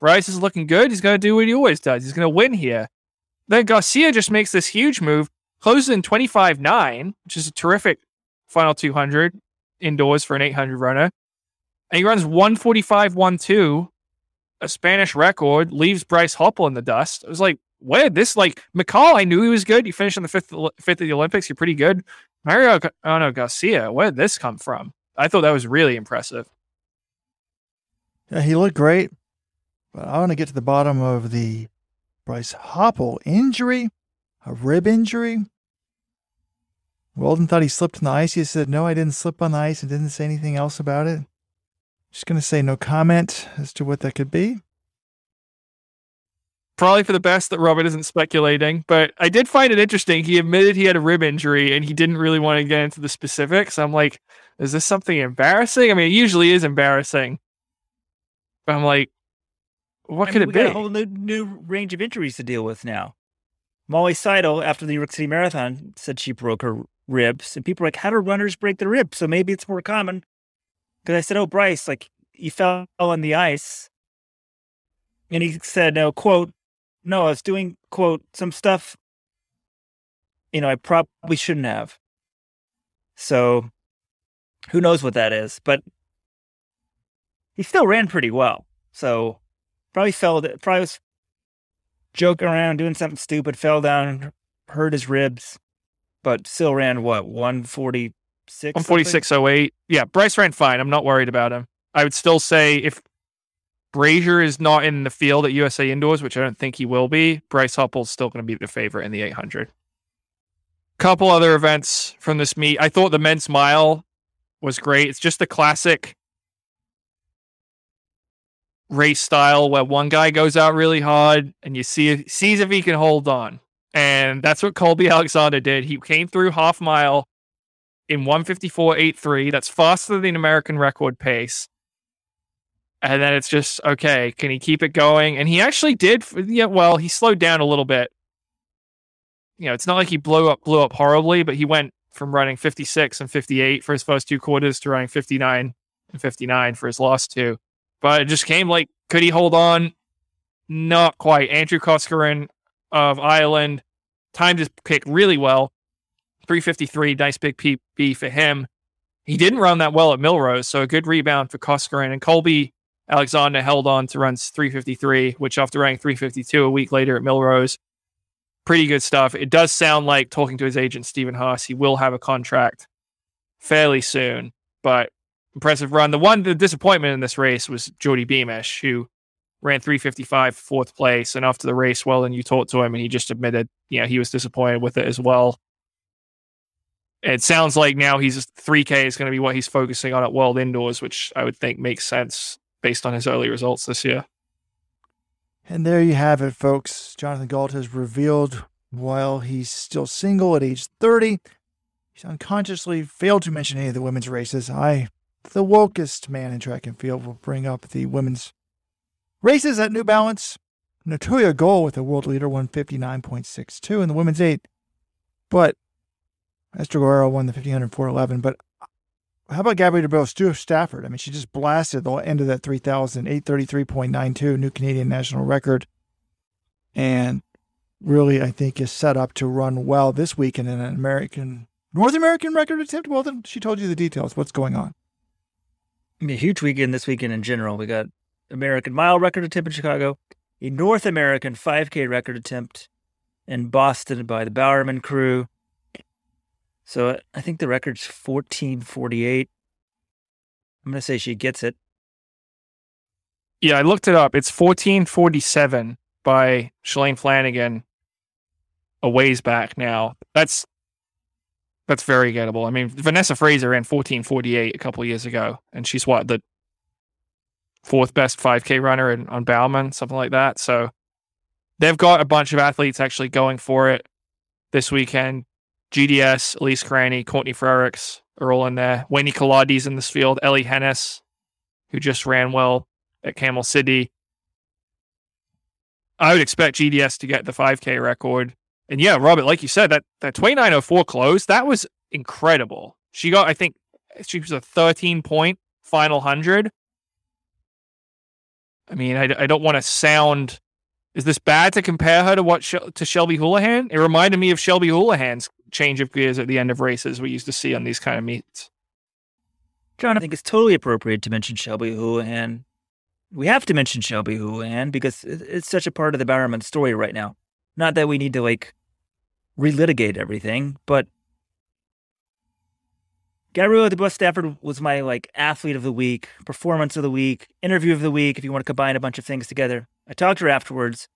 Bryce is looking good. He's going to do what he always does. He's going to win here. Then Garcia just makes this huge move, closes in 25 9, which is a terrific final 200 indoors for an 800 runner. And he runs 145 1 2, a Spanish record, leaves Bryce Hoppel in the dust. I was like, where this, like, Mechaal, I knew he was good. You finished in the fifth, fifth of the Olympics. You're pretty good. Mario oh no, Garcia, where did this come from? I thought that was really impressive. Yeah, he looked great. But I want to get to the bottom of the Bryce Hoppel injury, a rib injury. Weldon thought he slipped on the ice. He said, No, I didn't slip on the ice and didn't say anything else about it. Just going to say no comment as to what that could be. Probably for the best that Robert isn't speculating, but I did find it interesting. He admitted he had a rib injury and he didn't really want to get into the specifics. I'm like, is this something embarrassing? I mean, it usually is embarrassing. But I'm like, what I could mean, it we be? got a whole new, new range of injuries to deal with now. Molly Seidel, after the New York City Marathon, said she broke her ribs, and people are like, "How do runners break their ribs?" So maybe it's more common. Because I said, "Oh, Bryce, like you fell on the ice," and he said, "No, quote, no, I was doing quote some stuff. You know, I probably shouldn't have." So, who knows what that is? But he still ran pretty well. So probably fell. Probably was joking around, doing something stupid, fell down, hurt his ribs, but still ran what one forty six. 146.08. Yeah, Bryce ran fine. I'm not worried about him. I would still say if Brazier is not in the field at USA Indoors, which I don't think he will be, Bryce Hoppel's still going to be the favorite in the 800. Couple other events from this meet. I thought the men's mile was great. It's just the classic race style where one guy goes out really hard and you see if, sees if he can hold on. And that's what Colby Alexander did. He came through half mile in 154.83. That's faster than American record pace. And then it's just okay. Can he keep it going? And he actually did. Yeah, well, he slowed down a little bit. You know, it's not like he blew up blew up horribly, but he went from running 56 and 58 for his first two quarters to running 59 and 59 for his last two. But it just came like, could he hold on? Not quite. Andrew Coscoran of Ireland timed his kick really well. 353, nice big PB for him. He didn't run that well at Millrose, so a good rebound for Coscoran. And Colby Alexander held on to runs 353, which after running 352 a week later at Millrose, pretty good stuff. It does sound like talking to his agent, Stephen Haas, he will have a contract fairly soon, but impressive run. The one, the disappointment in this race was Jordy Beamish, who ran 355 fourth place. And after the race, well, and you talked to him and he just admitted, you know, he was disappointed with it as well. It sounds like now he's 3K is going to be what he's focusing on at World Indoors, which I would think makes sense based on his early results this year. And there you have it, folks. Jonathan Gault has revealed while he's still single at age 30, he's unconsciously failed to mention any of the women's races. I, the wokest man in track and field, will bring up the women's races at New Balance. Natoya Goule with a world leader, 159.62 in the women's eight. But Esther Guerrero won the 1500 411. But how about Gabrielle DeBues Stu Stafford? I mean, she just blasted the end of that 3000, 833.92, new Canadian national record. And really, I think, is set up to run well this weekend in an American, North American record attempt. Well, then she told you the details. What's going on? I mean, a huge weekend this weekend in general. We got American mile record attempt in Chicago, a North American 5K record attempt in Boston by the Bowerman crew. So uh, I think the record's 1448. I'm going to say she gets it. Yeah, I looked it up. It's 1447 by Shalane Flanagan a ways back now. That's that's very gettable. I mean, Vanessa Fraser ran 1448 a couple of years ago, and she's what the fourth best 5K runner in, on Bowerman, something like that. So they've got a bunch of athletes actually going for it this weekend. GDS, Elise Cranny, Courtney Frericks are all in there. Weini Kelati's in this field. Elly Henes, who just ran well at Camel City. I would expect GDS to get the 5K record. And yeah, Robert, like you said, that, that 2904 close, that was incredible. She got, I think, she was a 13 point final 100. I mean, I, I don't want to sound. Is this bad to compare her to what to Shelby Houlihan? It reminded me of Shelby Houlihan's change of gears at the end of races we used to see on these kind of meets. John, I think it's totally appropriate to mention Shelby Houlihan. We have to mention Shelby Houlihan because it's such a part of the Bowerman story right now. Not that we need to like relitigate everything, but Gabriella DeBues Stafford was my like athlete of the week, performance of the week, interview of the week, if you want to combine a bunch of things together. I talked to her afterwards,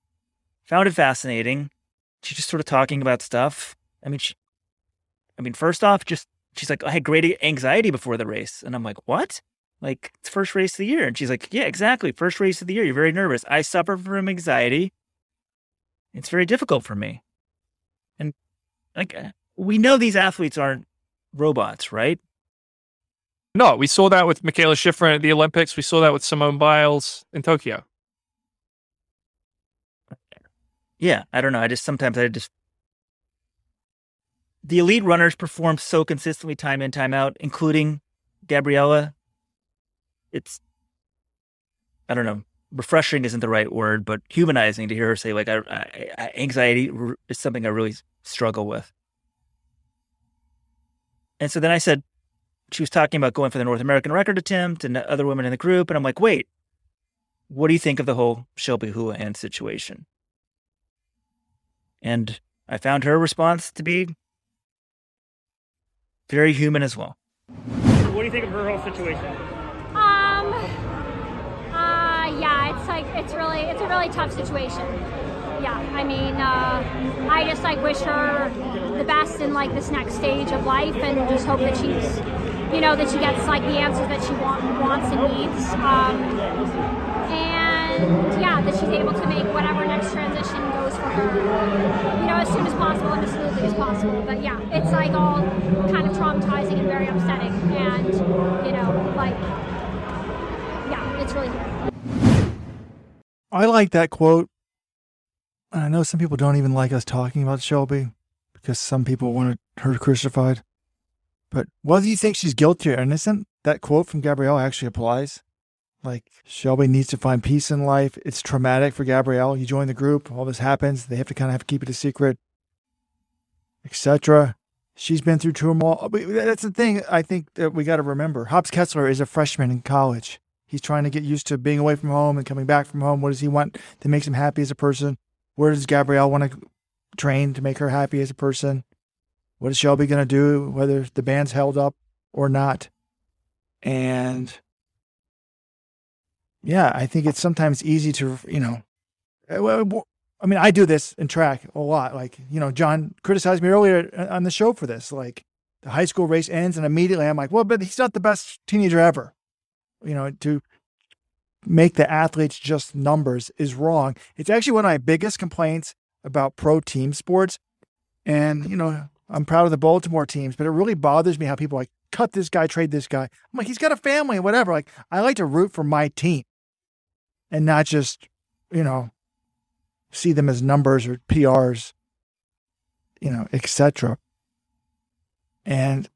found it fascinating. She's just sort of talking about stuff. I mean, she, I mean, first off, just she's like, I had great anxiety before the race. And I'm like, what? Like, it's first race of the year. And she's like, yeah, exactly. First race of the year. You're very nervous. I suffer from anxiety. It's very difficult for me. Like, uh, we know these athletes aren't robots, right? No, we saw that with Mikaela Shiffrin at the Olympics. We saw that with Simone Biles in Tokyo. Yeah, I don't know. I just sometimes I just the elite runners perform so consistently time in time out, including Gabriella. It's I don't know. Refreshing isn't the right word, but humanizing to hear her say like, I, I, "Anxiety is something I really struggle with." And so then I said, she was talking about going for the North American record attempt and other women in the group, and I'm like, "Wait, what do you think of the whole Shelby Houlihan situation?" And I found her response to be very human as well. What do you think of her whole situation? Like it's really it's a really tough situation. Yeah, I mean, uh, I just like wish her the best in like this next stage of life, and just hope that she's, you know, that she gets like the answers that she want, wants and needs. Um, and yeah, that she's able to make whatever next transition goes for her, you know, as soon as possible and as smoothly as possible. But yeah, it's like all kind of traumatizing and very upsetting, and you know, like, yeah, it's really. I like that quote. And I know some people don't even like us talking about Shelby because some people want her crucified. But whether you think she's guilty or innocent, that quote from Gabrielle actually applies. Like Shelby needs to find peace in life. It's traumatic for Gabrielle. You join the group, all this happens. They have to kind of have to keep it a secret, etc. She's been through turmoil. That's the thing I think that we got to remember. Hobbs Kessler is a freshman in college. He's trying to get used to being away from home and coming back from home. What does he want that makes him happy as a person? Where does Gabrielle want to train to make her happy as a person? What is Shelby going to do, whether the band's held up or not? And yeah, I think it's sometimes easy to, you know, uh, I mean, I do this in track a lot. Like, you know, John criticized me earlier uh, on the show for this. Like, the high school race ends, and immediately I'm like, well, but he's not the best teenager ever. You know, to make the athletes just numbers is wrong. It's actually one of my biggest complaints about pro team sports. And, you know, I'm proud of the Baltimore teams, but it really bothers me how people like cut this guy, trade this guy. I'm like, he's got a family and whatever. Like, I like to root for my team and not just, you know, see them as numbers or PRs, you know, etc. And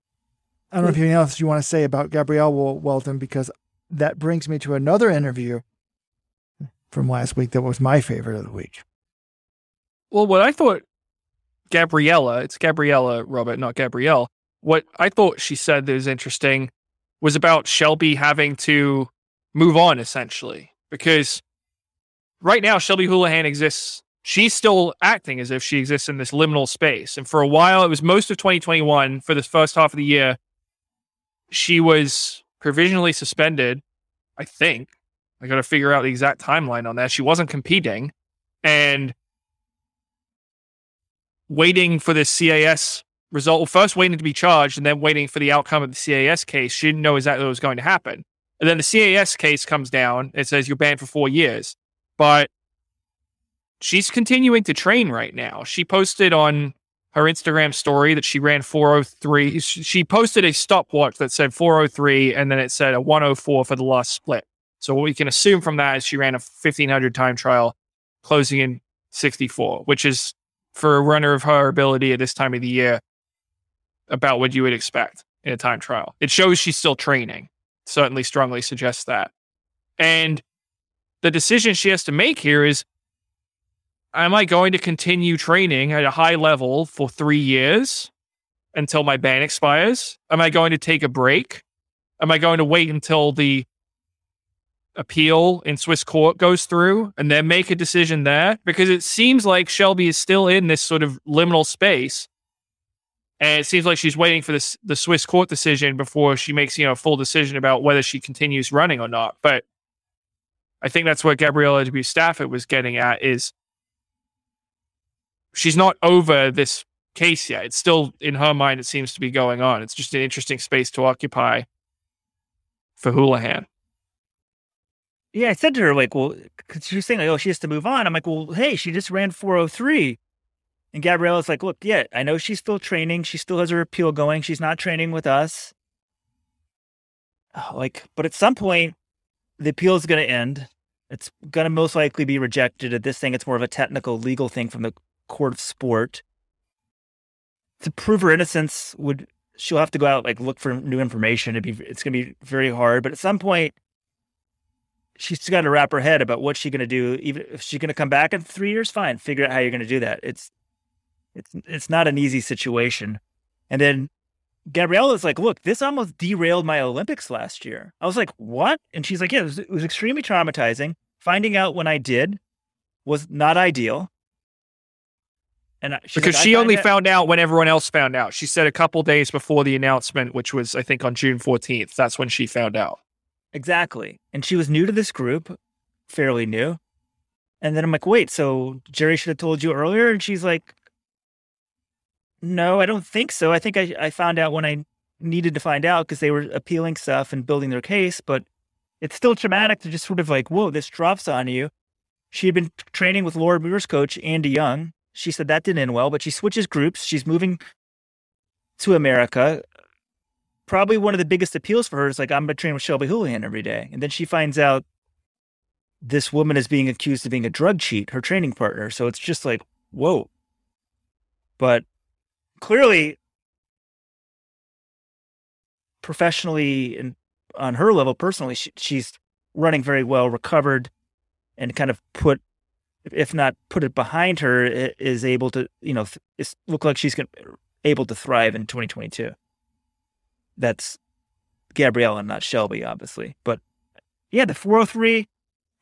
I don't know if anything else you want to say about Gabrielle Welton because that brings me to another interview from last week that was my favorite of the week. Well, what I thought Gabriella, it's Gabriella Robert, not Gabrielle. What I thought she said that was interesting was about Shelby having to move on essentially because right now Shelby Houlihan exists. She's still acting as if she exists in this liminal space. And for a while, it was most of 2021 for the first half of the year. She was provisionally suspended, I think. I got to figure out the exact timeline on that. She wasn't competing and waiting for the CAS result. Well, first waiting to be charged and then waiting for the outcome of the CAS case. She didn't know exactly what was going to happen. And then the CAS case comes down. It says you're banned for four years. But she's continuing to train right now. She posted on her Instagram story that she ran 403. She posted a stopwatch that said 403 and then it said a 104 for the last split. So what we can assume from that is she ran a 1500 time trial closing in 64, which is for a runner of her ability at this time of the year about what you would expect in a time trial. It shows she's still training certainly strongly suggests that. And the decision she has to make here is Am I going to continue training at a high level for three years until my ban expires? Am I going to take a break? Am I going to wait until the appeal in Swiss court goes through and then make a decision there? Because it seems like Shelby is still in this sort of liminal space And it seems like she's waiting for this the Swiss court decision before she makes, you know, a full decision about whether she continues running or not. But I think that's what Gabriella W. Stafford was getting at is she's not over this case yet. It's still in her mind it seems to be going on. It's just an interesting space to occupy for Houlihan. Yeah, I said to her, like, well, because she was saying, like, oh, she has to move on. I'm like, well, hey, she just ran 403. And Gabriella's like, look, yeah, I know she's still training. She still has her appeal going. She's not training with us. Oh, like, but at some point, the appeal is going to end. It's going to most likely be rejected. At this thing, it's more of a technical legal thing from the court of sport. To prove her innocence, would she'll have to go out like look for new information. It'd be it's going to be very hard. But at some point, she's got to wrap her head about what she's going to do. Even if she's going to come back in three years, fine. Figure out how you're going to do that. It's it's it's not an easy situation. And then Gabriella's like, look, this almost derailed my Olympics last year. I was like, what? And she's like, yeah, it was, it was extremely traumatizing. Finding out when I did was not ideal. And because like, she only found out when everyone else found out. She said a couple days before the announcement, which was, I think, on June 14th. That's when she found out. Exactly. And she was new to this group, fairly new. And then I'm like, wait, so Jerry should have told you earlier? And she's like, no, I don't think so. I think I, I found out when I needed to find out because they were appealing stuff and building their case, but it's still traumatic to just sort of like, whoa, this drops on you. She had been training with Laura Muir's coach, Andy Young. She said that didn't end well, but she switches groups. She's moving to America. Probably one of the biggest appeals for her is like, I'm going to train with Shelby Houlihan every day. And then she finds out this woman is being accused of being a drug cheat, her training partner. So it's just like, whoa. But clearly professionally and on her level personally she, she's running very well recovered and kind of put if not put it behind her is able to you know look like she's going able to thrive in 2022 that's gabriella not shelby obviously but yeah the 403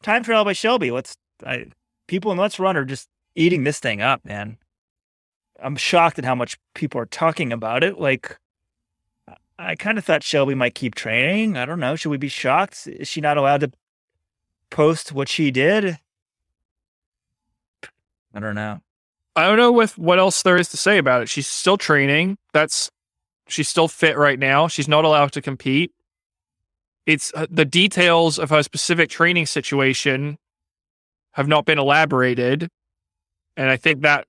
time trial by shelby let's I, people in let's run are just eating this thing up man I'm shocked at how much people are talking about it. Like, I kind of thought Shelby might keep training. I don't know. Should we be shocked? Is she not allowed to post what she did? I don't know. I don't know with what else there is to say about it. She's still training. That's she's still fit right now. She's not allowed to compete. It's uh, the details of her specific training situation have not been elaborated, and I think that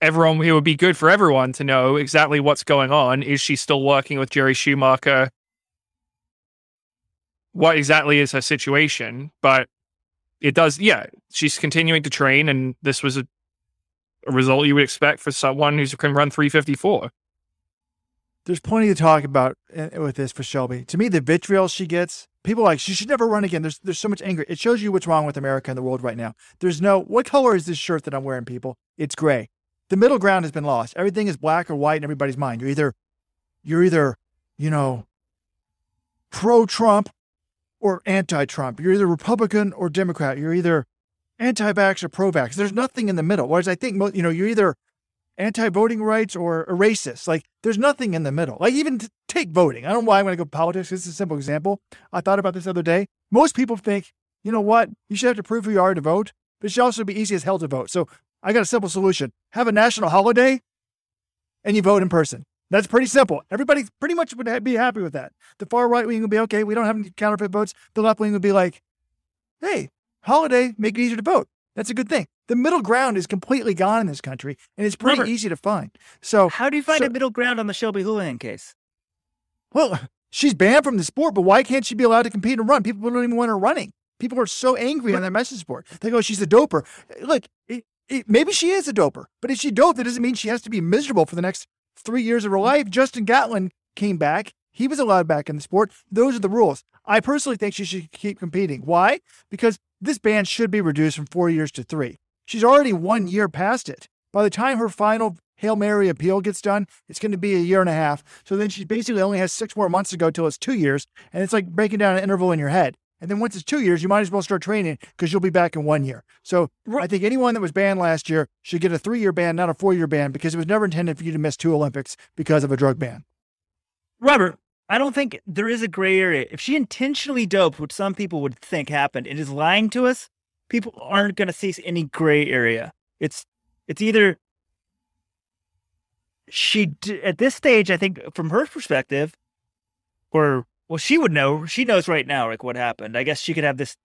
everyone it would be good for everyone to know exactly what's going on. Is she still working with Jerry Schumacher? What exactly is her situation? But it does, yeah. She's continuing to train, and this was a, a result you would expect for someone who can run 354. There's plenty to talk about eh, with this for Shelby. To me, the vitriol she gets, people like she should never run again. There's there's so much anger. It shows you what's wrong with America and the world right now. There's no what color is this shirt that I'm wearing, people? It's gray the middle ground has been lost. Everything is black or white in everybody's mind. You're either you're either, you know, pro Trump or anti Trump. You're either Republican or Democrat. You're either anti vax or pro vax. There's nothing in the middle. Whereas I think, you know, you're either anti voting rights or a racist. Like there's nothing in the middle. Like even to take voting. I don't know why I'm going to go politics. This is a simple example. I thought about this other day. Most people think, you know what? You should have to prove who you are to vote, but it should also be easy as hell to vote. So I got a simple solution. Have a national holiday and you vote in person. That's pretty simple. Everybody pretty much would be happy with that. The far right wing would be okay. We don't have any counterfeit votes. The left wing would be like, hey, holiday, make it easier to vote. That's a good thing. The middle ground is completely gone in this country, and it's pretty Remember, easy to find. So, how do you find so, a middle ground on the Shelby Houlihan case? Well, she's banned from the sport, but why can't she be allowed to compete and run? People don't even want her running. People are so angry on that message board. They go, she's a doper. Look, it, it, maybe she is a doper, but if she doped, that doesn't mean she has to be miserable for the next three years of her life. Justin Gatlin came back. He was allowed back in the sport. Those are the rules. I personally think she should keep competing. Why? Because this ban should be reduced from four years to three. She's already one year past it. By the time her final Hail Mary appeal gets done, it's going to be a year and a half. So then she basically only has six more months to go till it's two years. And it's like breaking down an interval in your head. And then once it's two years, you might as well start training because you'll be back in one year. So I think anyone that was banned last year should get a three year ban, not a four year ban, because it was never intended for you to miss two Olympics because of a drug ban. Robert, I don't think there is a gray area. If she intentionally doped, which some people would think happened, and is lying to us, people aren't going to see any gray area. It's it's either she at this stage, I think from her perspective, or well, she would know. She knows right now, like what happened. I guess she could have this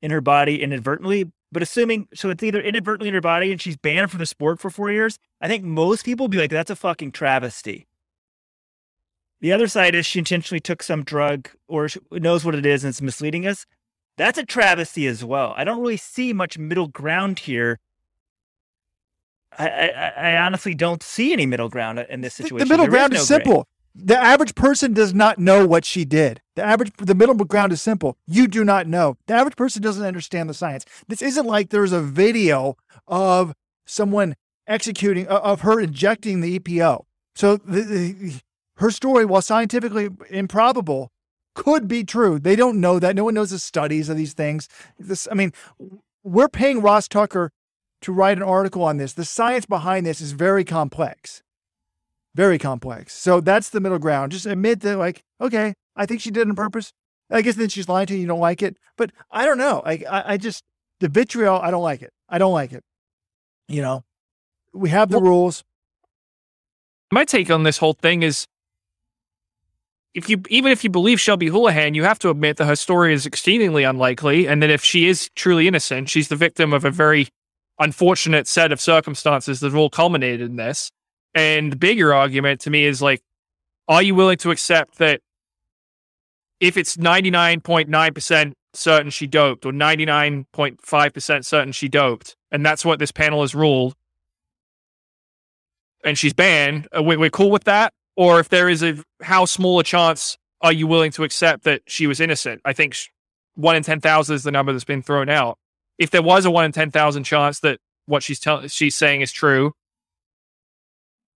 in her body inadvertently, but assuming so, it's either inadvertently in her body and she's banned from the sport for four years. I think most people would be like, "That's a fucking travesty." The other side is she intentionally took some drug or knows what it is and it's misleading us. That's a travesty as well. I don't really see much middle ground here. I, I, I honestly don't see any middle ground in this situation. The middle There ground no is simple. The average person does not know what she did. The average, the middle ground is simple. You do not know. The average person doesn't understand the science. This isn't like there's a video of someone executing of her injecting the EPO. So the, the, her story, while scientifically improbable, could be true. They don't know that. No one knows the studies of these things. This, I mean, we're paying Ross Tucker to write an article on this. The science behind this is very complex very complex. So that's the middle ground. Just admit that, like, okay, I think she did it on purpose. I guess then she's lying to you. You don't like it, but I don't know. I, I, I just the vitriol. I don't like it. I don't like it. You know, we have the Well- rules. my take on this whole thing is if you even if you believe Shelby Houlihan, you have to admit that her story is exceedingly unlikely, and that if she is truly innocent, she's the victim of a very unfortunate set of circumstances that have all culminated in this. And the bigger argument to me is like, are you willing to accept that if it's ninety nine point nine percent certain she doped, or ninety nine point five percent certain she doped, and that's what this panel has ruled, and she's banned, we, we're cool with that? Or if there is a how small a chance are you willing to accept that she was innocent? I think one in ten thousand is the number that's been thrown out. If there was a one in ten thousand chance that what she's telling she's saying is true,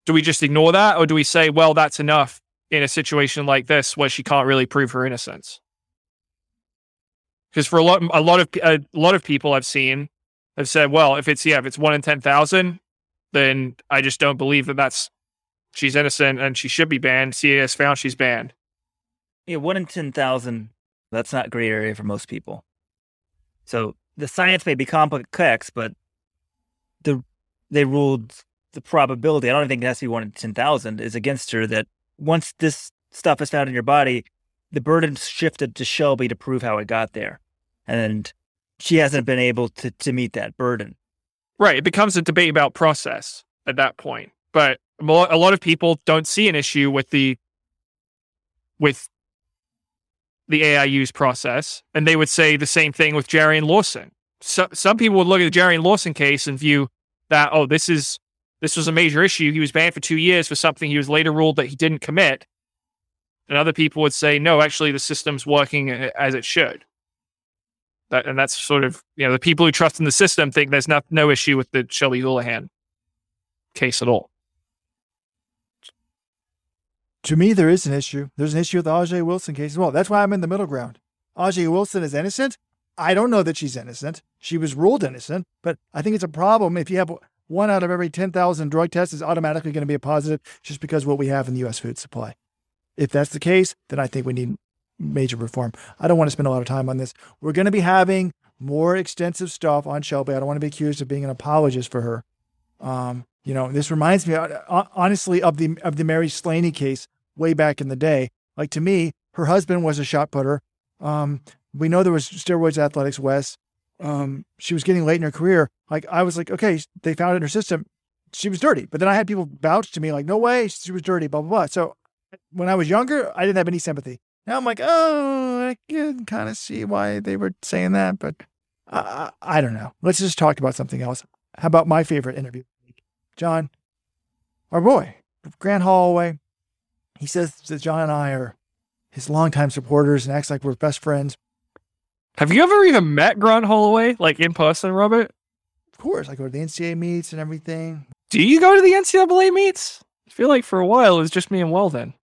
do we just ignore that, or do we say, well, that's enough in a situation like this where she can't really prove her innocence? Because for a lot, a lot of a lot of people I've seen have said, well, if it's yeah, if it's one in ten thousand, then I just don't believe that that's she's innocent and she should be banned. CAS found she's banned. Yeah, one in 10,000, that's not gray area for most people. So the science may be complex, but the they ruled the probability, I don't think it has to be one in 10,000, is against her that once this stuff is found in your body, the burden shifted to Shelby to prove how it got there. And she hasn't been able to, to meet that burden. Right. It becomes a debate about process at that point. But a lot of people don't see an issue with the with the AIU's process, and they would say the same thing with Jarrion Lawson. So, some people would look at the Jarrion Lawson case and view that oh, this is this was a major issue. He was banned for two years for something he was later ruled that he didn't commit. And other people would say no, actually, the system's working as it should. That, and that's sort of you know the people who trust in the system think there's not no issue with the Shelby Houlihan case at all. To me, there is an issue. There's an issue with the Ajeé Wilson case as well. That's why I'm in the middle ground. Ajeé Wilson is innocent. I don't know that she's innocent. She was ruled innocent, but I think it's a problem if you have one out of every 10,000 drug tests is automatically going to be a positive just because what we have in the U.S. food supply. If that's the case, then I think we need major reform. I don't want to spend a lot of time on this. We're going to be having more extensive stuff on Shelby. I don't want to be accused of being an apologist for her. Um, you know, this reminds me uh, honestly of the of the Mary Slaney case way back in the day. Like to me, her husband was a shot putter. Um, we know there was steroids athletics West. Um, she was getting late in her career. Like I was like, okay, they found it in her system. She was dirty. But then I had people vouch to me like, no way, she was dirty, blah, blah, blah. So when I was younger, I didn't have any sympathy. Now I'm like, oh, I can kind of see why they were saying that, but I, I, I don't know. Let's just talk about something else. How about my favorite interview? John, our boy, Grant Holloway, he says that John and I are his longtime supporters and acts like we're best friends. Have you ever even met Grant Holloway, like in person, Robert? Of course, I go to the NCAA meets and everything. Do you go to the NCAA meets? I feel like for a while it was just me and Weldon.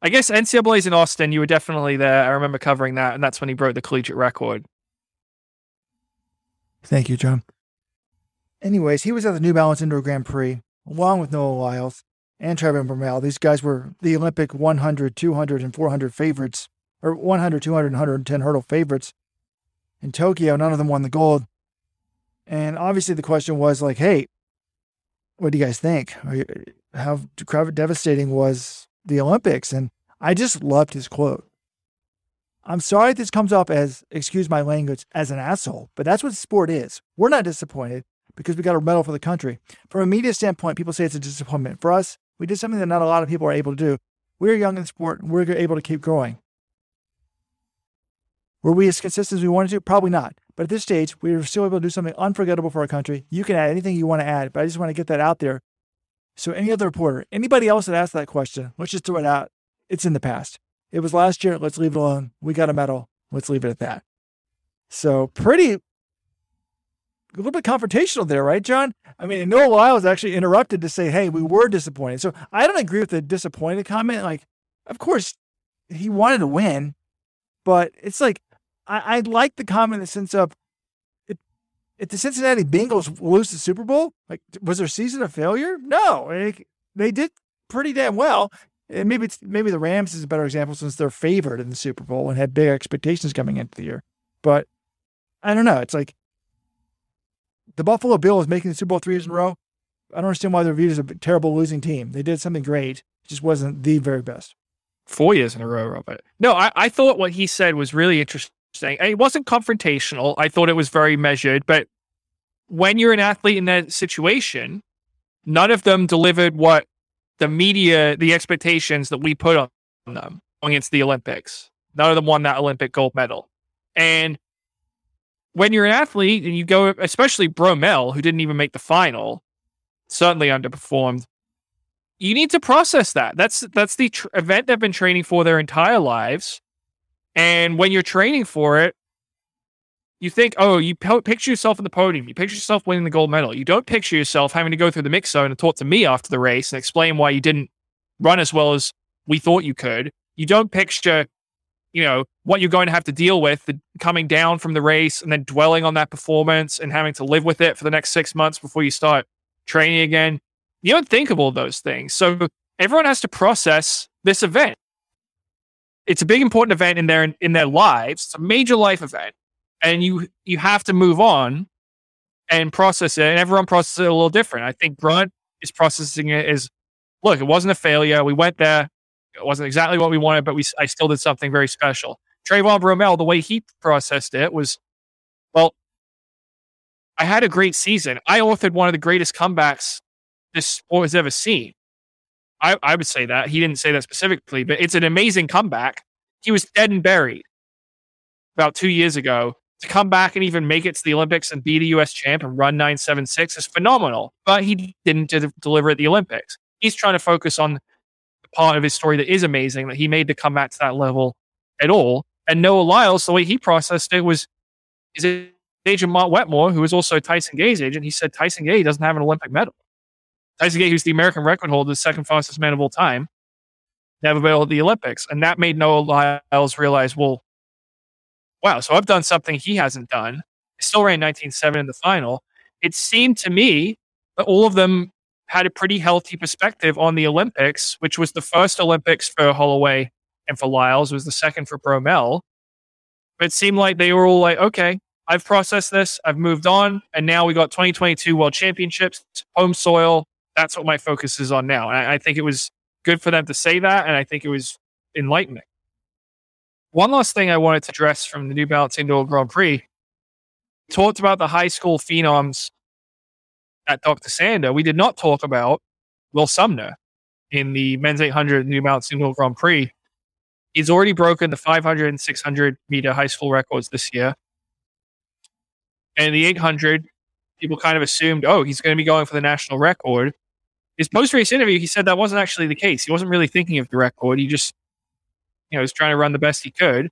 I guess NCAA's in Austin, you were definitely there. I remember covering that, and that's when he broke the collegiate record. Thank you, John. Anyways, he was at the New Balance Indoor Grand Prix along with Noah Lyles and Trayvon Bromell. These guys were the Olympic 100, 200, and 400 favorites, or 100, 200, 110 hurdle favorites. In Tokyo, none of them won the gold. And obviously, the question was like, hey, what do you guys think? How devastating was the Olympics? And I just loved his quote. I'm sorry this comes off as, excuse my language, as an asshole, but that's what sport is. We're not disappointed because we got a medal for the country. From a media standpoint, people say it's a disappointment. For us, we did something that not a lot of people are able to do. We're young in sport. We're able to keep growing. Were we as consistent as we wanted to? Probably not. But at this stage, we were still able to do something unforgettable for our country. You can add anything you want to add, but I just want to get that out there. So, any other reporter, anybody else that asked that question, let's just throw it out. It's in the past. It was last year. Let's leave it alone. We got a medal. Let's leave it at that. So, pretty a little bit confrontational there, right, John? I mean, Noah was actually interrupted to say, hey, we were disappointed. So I don't agree with the disappointed comment. Like, of course, he wanted to win, but it's like, I, I like the comment in the sense of, if, the Cincinnati Bengals lose the Super Bowl, like, was their season a failure? No, they did pretty damn well. And maybe it's, maybe the Rams is a better example since they're favored in the Super Bowl and had big expectations coming into the year. But I don't know. It's like the Buffalo Bills making the Super Bowl three years in a row. I don't understand why they're viewed as a terrible losing team. They did something great. It just wasn't the very best. Four years in a row, Robert. No, I, I thought what he said was really interesting. It wasn't confrontational. I thought it was very measured. But when you're an athlete in that situation, none of them delivered what the media, the expectations that we put on them against the Olympics. None of them won that Olympic gold medal. And when you're an athlete and you go, especially Bromell, who didn't even make the final, certainly underperformed. You need to process that. That's that's the tr- event they've been training for their entire lives, and when you're training for it, you think, oh, you picture yourself in the podium. You picture yourself winning the gold medal. You don't picture yourself having to go through the mix zone and talk to me after the race and explain why you didn't run as well as we thought you could. You don't picture you know, what you're going to have to deal with the, coming down from the race and then dwelling on that performance and having to live with it for the next six months before you start training again. You don't think of all those things. So everyone has to process this event. It's a big important event in their in their lives. It's a major life event. And you you have to move on and process it. And everyone processes it a little different. I think Brunt is processing it as look, it wasn't a failure. We went there. It wasn't exactly what we wanted, but we I still did something very special. Trayvon Bromell, the way he processed it was, well, I had a great season. I authored one of the greatest comebacks this sport has ever seen. I, I would say that. He didn't say that specifically, but it's an amazing comeback. He was dead and buried about two years ago. To come back and even make it to the Olympics and be the US champ and run 976 is phenomenal, but he didn't de- deliver at the Olympics. He's trying to focus on the part of his story that is amazing that he made the comeback to that level at all. And Noah Lyles, the way he processed it was his agent Mark Wetmore, who was also Tyson Gay's agent, he said Tyson Gay doesn't have an Olympic medal. Tyson Gay, who's the American record holder, the second fastest man of all time, never been at the Olympics. And that made Noah Lyles realize, well, wow, so I've done something he hasn't done. He still ran 19.7 in the final. It seemed to me that all of them had a pretty healthy perspective on the Olympics, which was the first Olympics for Holloway and for Lyles, was the second for Bromell. But it seemed like they were all like, okay, I've processed this, I've moved on, and now we got 2022 World Championships, home soil. That's what my focus is on now. And I, I think it was good for them to say that, and I think it was enlightening. One last thing I wanted to address from the New Balance Indoor Grand Prix talked about the high school phenoms at Dr. Sander, we did not talk about Will Sumner in the men's 800 New Balance Indoor Grand Prix. He's already broken the 500 and 600 meter high school records this year. And the 800, people kind of assumed, oh, he's going to be going for the national record. His post race interview, he said that wasn't actually the case. He wasn't really thinking of the record. He just, you know, was trying to run the best he could.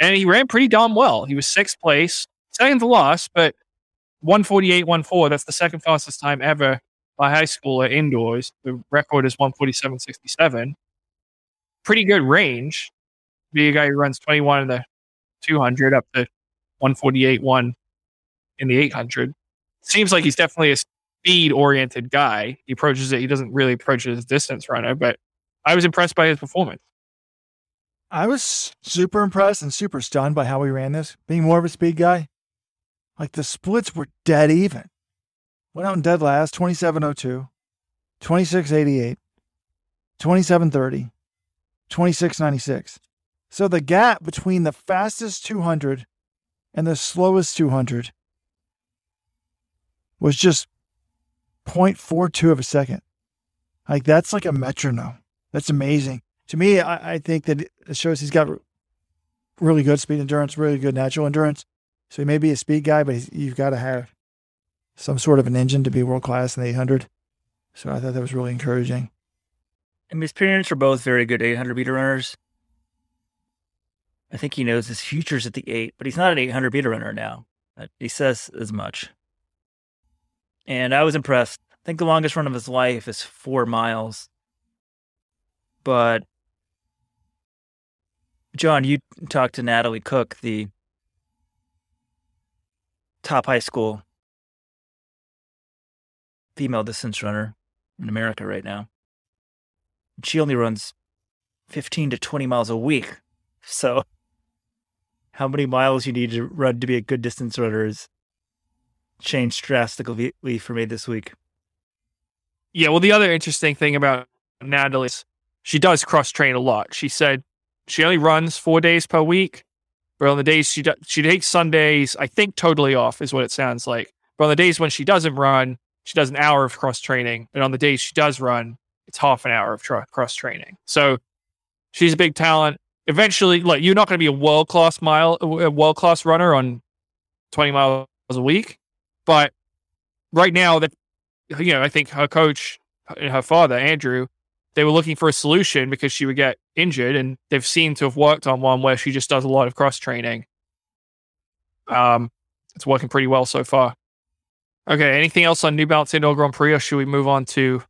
And he ran pretty damn well. He was sixth place, second to last, but 148 14. That's the second fastest time ever by high schooler indoors. The record is 147.67. pretty good range. Be a guy who runs 21 in the 200 up to 148 one in the 800. Seems like he's definitely a speed oriented guy. He approaches it. He doesn't really approach a distance runner, but I was impressed by his performance. I was super impressed and super stunned by how he ran this. Being more of a speed guy, like the splits were dead even. Went out in dead last, 2702, 2688, 2730, 2696. So the gap between the fastest 200 and the slowest 200 was just 0.42 of a second. Like that's like a metronome. That's amazing. To me, I, I think that it shows he's got really good speed endurance, really good natural endurance. So he may be a speed guy, but you've got to have some sort of an engine to be world class in the 800. So I thought that was really encouraging. And his parents are both very good 800 meter runners. I think he knows his future's at the eight, but he's not an 800 meter runner now. He says as much. And I was impressed. I think the longest run of his life is four miles. But John, you talked to Natalie Cook, the top high school female distance runner in America right now. She only runs 15 to 20 miles a week. So, how many miles you need to run to be a good distance runner is changed drastically for me this week. Yeah, well, the other interesting thing about Natalie is she does cross train a lot. She said she only runs four days per week, but on the days she do, she takes Sundays, I think totally off is what it sounds like. But on the days when she doesn't run, she does an hour of cross training, and on the days she does run, it's half an hour of cross training. So she's a big talent. Eventually, like you're not going to be a world class mile, a world class runner on 20 miles a week, but right now that you know, I think her coach and her father Andrew they were looking for a solution because she would get injured, and they've seemed to have worked on one where she just does a lot of cross training. Um, it's working pretty well so far. Okay, anything else on New Balance Indoor Grand Prix, or should we move on to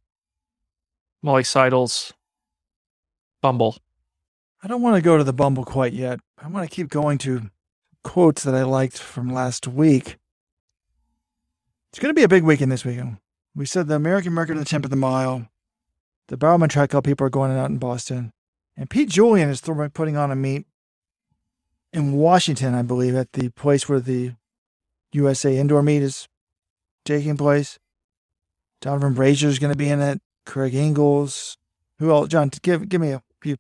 Molly Seidel's Bumble? I don't want to go to the Bumble quite yet. I want to keep going to quotes that I liked from last week. It's going to be a big weekend this weekend. We said the American Record in the 10th of the mile, the Bowerman Track Club people are going out in Boston. And Pete Julian is throwing, putting on a meet in Washington, I believe, at the place where the USA indoor meet is taking place. Donovan Brazier is going to be in it. Craig Engels. Who else? John, give give me a few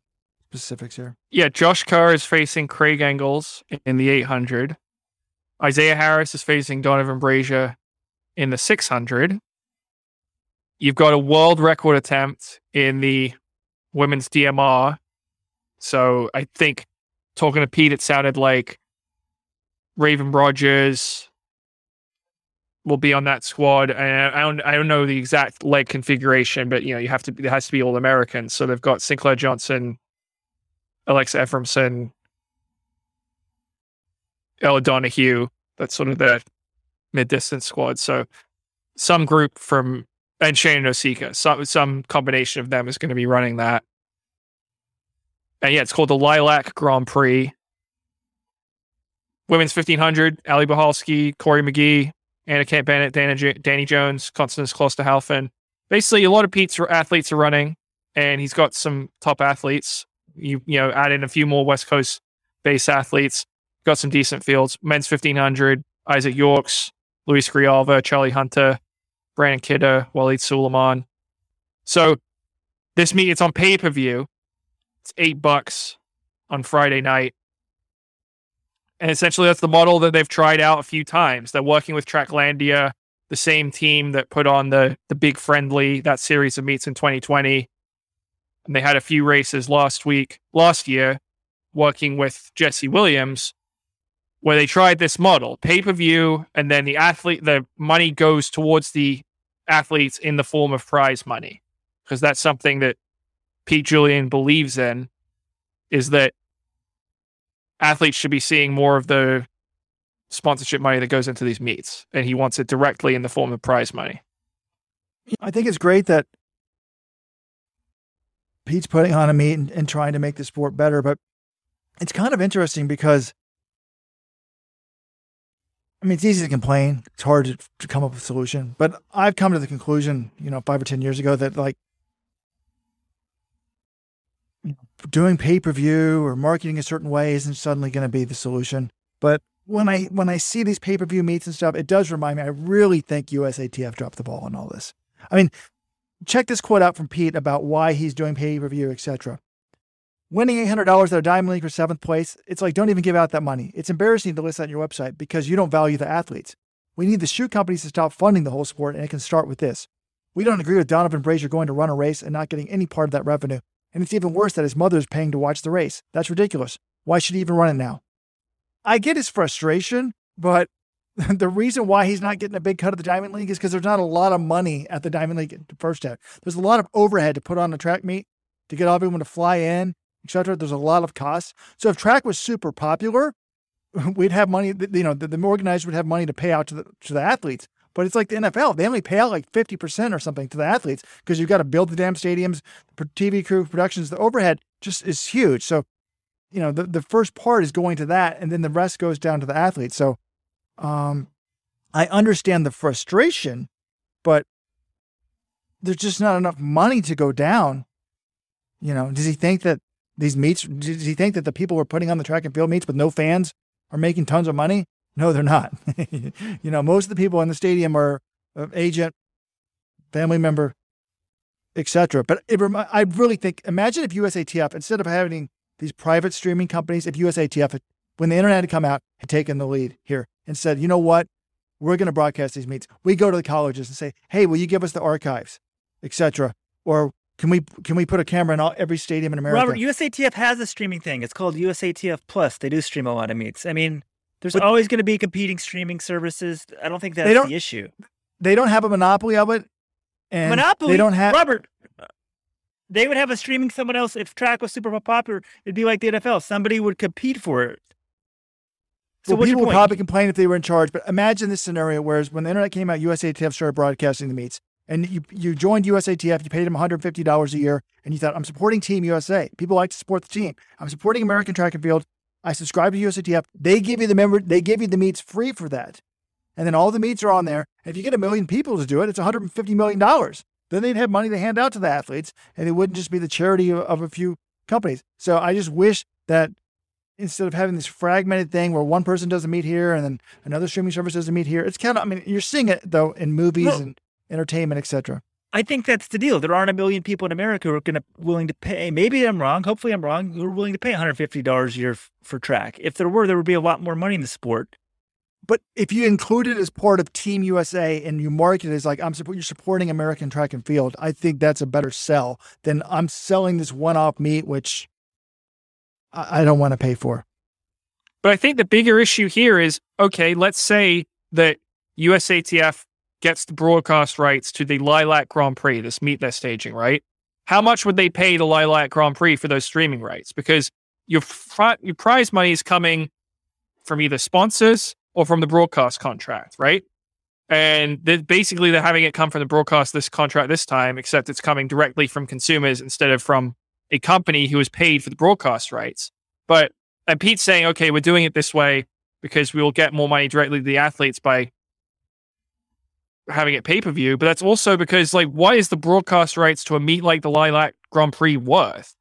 specifics here. Yeah, Josh Kerr is facing Craig Engels in the 800. Isaiah Harris is facing Donovan Brazier in the 600. You've got a world record attempt in the women's DMR. So I think talking to Pete, it sounded like Raven Rogers will be on that squad. And I don't, I don't know the exact leg configuration, but you know, you have to, it has to be all Americans. So they've got Sinclair Johnson, Alexa Efraimson, Ella Donaghu. That's sort of the mid distance squad. So some group from and Shannon Osika. Some some combination of them is going to be running that. And yeah, it's called the Lilac Grand Prix. Women's 1500, Allie Buchalski, Cory McGee, Anna Camp Bennett, Dana, Dani Jones, Konstanze Klosterhalfen. Basically, a lot of Pete's athletes are running, and he's got some top athletes. You you know, add in a few more West Coast based athletes. Got some decent fields. Men's 1500, Izaic Yorks, Luis Grijalva, Charlie Hunter, Brannon Kidder, Waleed Suliman. So this meet it's on pay per view. It's eight bucks on Friday night. And essentially that's the model that they've tried out a few times. They're working with Tracklandia, the same team that put on the the big friendly, that series of meets in 2020. And they had a few races last week, last year, working with Jesse Williams, where they tried this model pay per view, and then the athlete, the money goes towards the athletes in the form of prize money, because that's something that Pete Julian believes in, is that athletes should be seeing more of the sponsorship money that goes into these meets, and he wants it directly in the form of prize money. I think it's great that Pete's putting on a meet and, and trying to make the sport better. But it's kind of interesting because I mean, it's easy to complain. It's hard to, to come up with a solution. But I've come to the conclusion, you know, five or 10 years ago that like doing pay per view or marketing a certain way isn't suddenly going to be the solution. But when I when I see these pay per view meets and stuff, it does remind me. I really think USATF dropped the ball on all this. I mean, check this quote out from Pete about why he's doing pay per view, etc. Winning $800 at a Diamond League for seventh place, it's like don't even give out that money. It's embarrassing to list that on your website because you don't value the athletes. We need the shoe companies to stop funding the whole sport, and it can start with this. We don't agree with Donovan Brazier going to run a race and not getting any part of that revenue. And it's even worse that his mother is paying to watch the race. That's ridiculous. Why should he even run it now? I get his frustration, but the reason why he's not getting a big cut of the Diamond League is because there's not a lot of money at the Diamond League first half. There's a lot of overhead to put on a track meet to get everyone to fly in, etc. There's a lot of costs. So if track was super popular, we'd have money. You know, the, the organizers would have money to pay out to the to the athletes. But it's like the NFL; they only pay out like fifty percent or something to the athletes because you've got to build the damn stadiums, TV crew, productions. The overhead just is huge. So, you know, the the first part is going to that, and then the rest goes down to the athletes. So, um, I understand the frustration, but there's just not enough money to go down. You know, does he think that these meets? Does he think that the people who are putting on the track and field meets with no fans are making tons of money? No, they're not. you know, most of the people in the stadium are uh, agent, family member, etc. But it, I really think, imagine if USATF, instead of having these private streaming companies, if USATF, when the internet had come out, had taken the lead here and said, you know what, we're going to broadcast these meets. We go to the colleges and say, hey, will you give us the archives, etc. Or can we can we put a camera in all, every stadium in America? Robert, USATF has a streaming thing. It's called USATF Plus. They do stream a lot of meets. I mean, there's but, always going to be competing streaming services. I don't think that's don't, the issue. They don't have a monopoly of it. And monopoly. They don't have Robert. They would have a streaming someone else. If track was super popular, it'd be like the NFL. Somebody would compete for it. So well, people would probably complain if they were in charge. But imagine this scenario: whereas when the internet came out, USATF started broadcasting the meets and you, you joined USATF, you paid them $150 a year, and you thought, I'm supporting Team USA. People like to support the team. I'm supporting American Track and Field. I subscribe to USATF. They give you the member, they give you the meets free for that. And then all the meets are on there. And if you get a million people to do it, it's $150 million. Then they'd have money to hand out to the athletes, and it wouldn't just be the charity of, of a few companies. So I just wish that instead of having this fragmented thing where one person does a meet here and then another streaming service does a meet here, it's kind of, I mean, you're seeing it though in movies no. and entertainment, etc. I think that's the deal. There aren't a million people in America who are going to willing to pay. Maybe I'm wrong. Hopefully, I'm wrong. Who are willing to pay 150 dollars a year f- for track. If there were, there would be a lot more money in the sport. But if you include it as part of Team USA and you market it as like I'm support, you're supporting American track and field, I think that's a better sell than I'm selling this one-off meet, which I, I don't want to pay for. But I think the bigger issue here is okay. Let's say that USATF gets the broadcast rights to the Lilac Grand Prix, this meet they're staging, right? How much would they pay the Lilac Grand Prix for those streaming rights? Because your fr- your prize money is coming from either sponsors or from the broadcast contract, right? And they're basically they're having it come from the broadcast this contract this time, except it's coming directly from consumers instead of from a company who is paid for the broadcast rights. But and Pete's saying, okay, we're doing it this way because we will get more money directly to the athletes by having it pay per view, but that's also because like, why is the broadcast rights to a meet like the Lilac Grand Prix worth?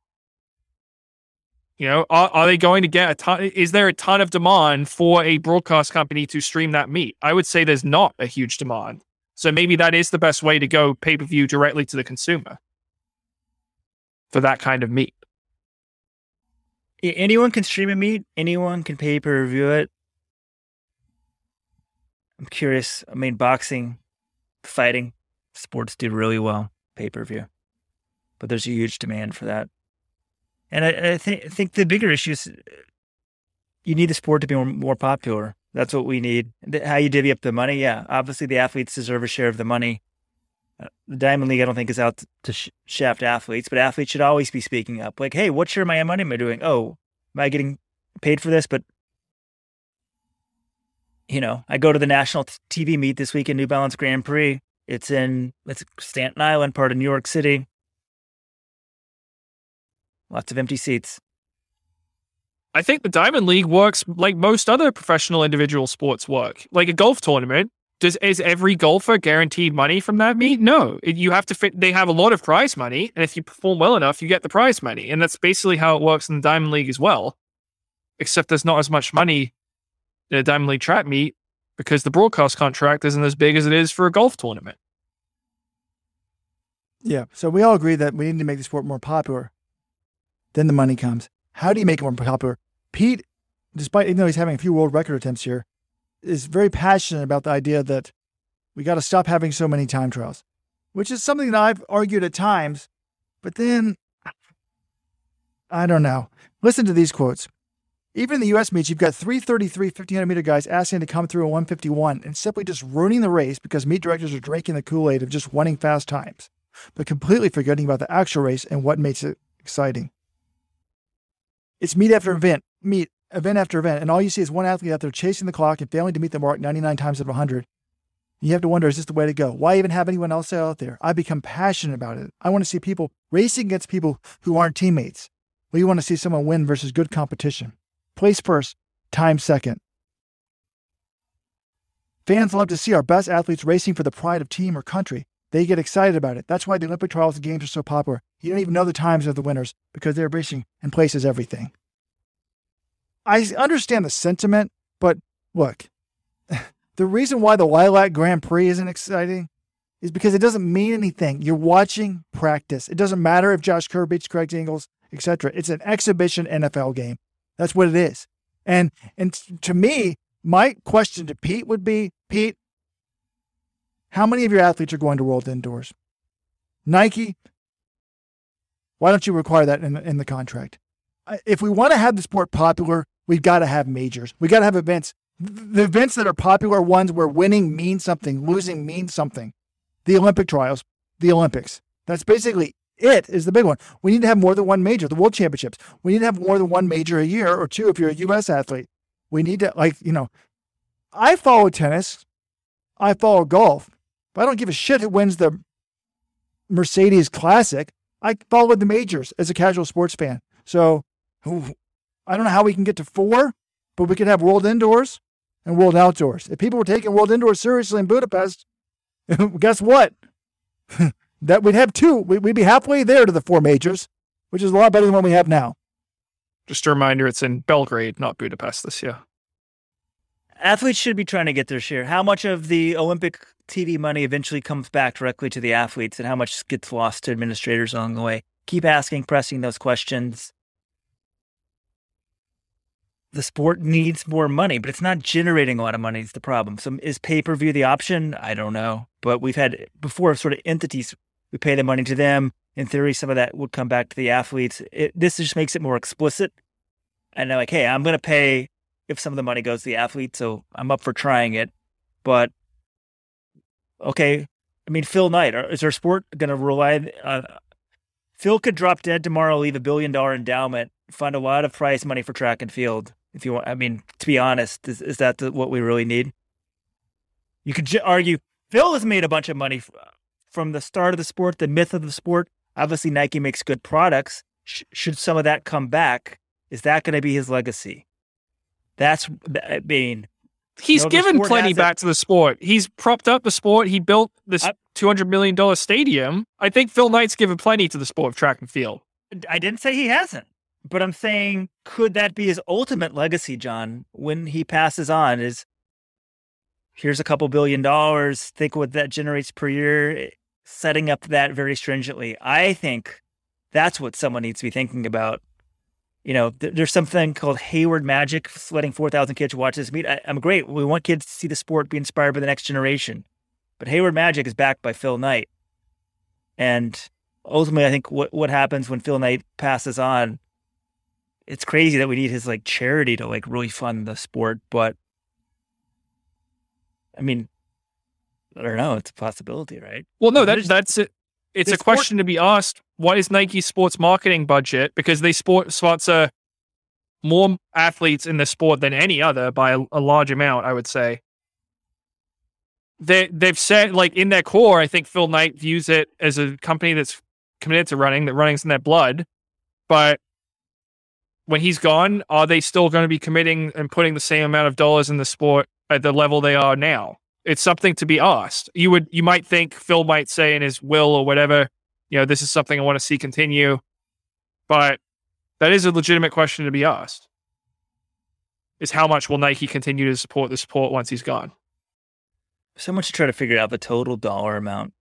You know, are, are they going to get a ton? Is there a ton of demand for a broadcast company to stream that meet? I would say there's not a huge demand. So maybe that is the best way to go pay per view directly to the consumer for that kind of meet. Anyone can stream a meet. Anyone can pay per view it. I'm curious. I mean, boxing fighting sports do really well pay per view, but there's a huge demand for that. And I, I think think the bigger issue is you need the sport to be more, more popular. That's what we need. How you divvy up the money, yeah. Obviously, the athletes deserve a share of the money. Uh, the Diamond League, I don't think, is out to sh- shaft athletes, but athletes should always be speaking up. Like, hey, what share of my money am I doing? Oh, am I getting paid for this? But you know, I go to the national TV meet this week in New Balance Grand Prix. It's in it's Staten Island, part of New York City. Lots of empty seats. I think the Diamond League works like most other professional individual sports work, like a golf tournament. Does is every golfer guaranteed money from that meet? No, you have to fit. They have a lot of prize money, and if you perform well enough, you get the prize money, and that's basically how it works in the Diamond League as well. Except there's not as much money a Diamond League track meet because the broadcast contract isn't as big as it is for a golf tournament. Yeah. So we all agree that we need to make the sport more popular. Then the money comes. How do you make it more popular? Pete, despite even though he's having a few world record attempts here, is very passionate about the idea that we got to stop having so many time trials, which is something that I've argued at times. But then, I don't know. Listen to these quotes. Even in the U.S. meets, you've got 333 1500 meter guys asking to come through a 151 and simply just ruining the race because meet directors are drinking the Kool Aid of just wanting fast times, but completely forgetting about the actual race and what makes it exciting. It's meet after event, meet, event after event, and all you see is one athlete out there chasing the clock and failing to meet the mark 99 times out of 100. You have to wonder, is this the way to go? Why even have anyone else out there? I become passionate about it. I want to see people racing against people who aren't teammates. We want to see someone win versus good competition. Place first, time second. Fans love to see our best athletes racing for the pride of team or country. They get excited about it. That's why the Olympic trials and games are so popular. You don't even know the times of the winners because they're racing and place is everything. I understand the sentiment, but look, the reason why the Lilac Grand Prix isn't exciting is because it doesn't mean anything. You're watching practice. It doesn't matter if Josh Kerr beats Craig Engels, etc. It's an exhibition NFL game. That's what it is. And and to me, my question to Pete would be, Pete, how many of your athletes are going to World Indoors? Nike, why don't you require that in the, in the contract? If we want to have the sport popular, we've got to have majors. We got to have events. The events that are popular ones where winning means something, losing means something. The Olympic trials, the Olympics. That's basically it is the big one. We need to have more than one major, the world championships. We need to have more than one major a year or two if you're a US athlete. We need to like, you know, I follow tennis, I follow golf, but I don't give a shit who wins the Mercedes Classic. I follow the majors as a casual sports fan. So I don't know how we can get to four, but we could have World Indoors and World Outdoors. If people were taking World Indoors seriously in Budapest, guess what? that we'd have two. We'd be halfway there to the four majors, which is a lot better than what we have now. Just a reminder, it's in Belgrade, not Budapest this year. Athletes should be trying to get their share. How much of the Olympic TV money eventually comes back directly to the athletes and how much gets lost to administrators along the way? Keep asking, pressing those questions. The sport needs more money, but it's not generating a lot of money. Is the problem. So is pay per view the option? I don't know. But we've had before sort of entities we pay the money to them. In theory, some of that would come back to the athletes. It, this just makes it more explicit. And they're like, hey, I'm going to pay if some of the money goes to the athlete. So I'm up for trying it. But okay, I mean, Phil Knight, is our sport going to rely? Uh, Phil could drop dead tomorrow, leave a billion dollar endowment, fund a lot of prize money for track and field. If you want, I mean, to be honest, is, is that the, what we really need? You could argue Phil has made a bunch of money from the start of the sport, the myth of the sport. Obviously, Nike makes good products. Sh- should some of that come back, is that going to be his legacy? That's, I mean, he's no given plenty back to the sport. He's propped up the sport. He built this $200 million stadium. I think Phil Knight's given plenty to the sport of track and field. I didn't say he hasn't, but I'm saying, could that be his ultimate legacy, John, when he passes on? Is here's a couple billion dollars, think what that generates per year setting up that very stringently. I think that's what someone needs to be thinking about. You know, th- there's something called Hayward Magic, letting 4,000 kids watch this meet. I- I'm great. We want kids to see the sport be inspired by the next generation. But Hayward Magic is backed by Phil Knight. And ultimately, I think what, what happens when Phil Knight passes on, it's crazy that we need his like charity to like really fund the sport. But I mean, I don't know. It's a possibility, right? Well, no, that, that's it. It's a question sport- to be asked. What is Nike's sports marketing budget? Because they sport sponsor more athletes in the sport than any other by a, a large amount, I would say. They they've said like in their core, I think Phil Knight views it as a company that's committed to running, that running's in their blood. but when he's gone, are they still going to be committing and putting the same amount of dollars in the sport at the level they are now? It's something to be asked. You would, you might think Phil might say in his will or whatever, you know, this is something I want to see continue, but that is a legitimate question to be asked. Is how much will Nike continue to support the sport once he's gone? So much to try to figure out the total dollar amount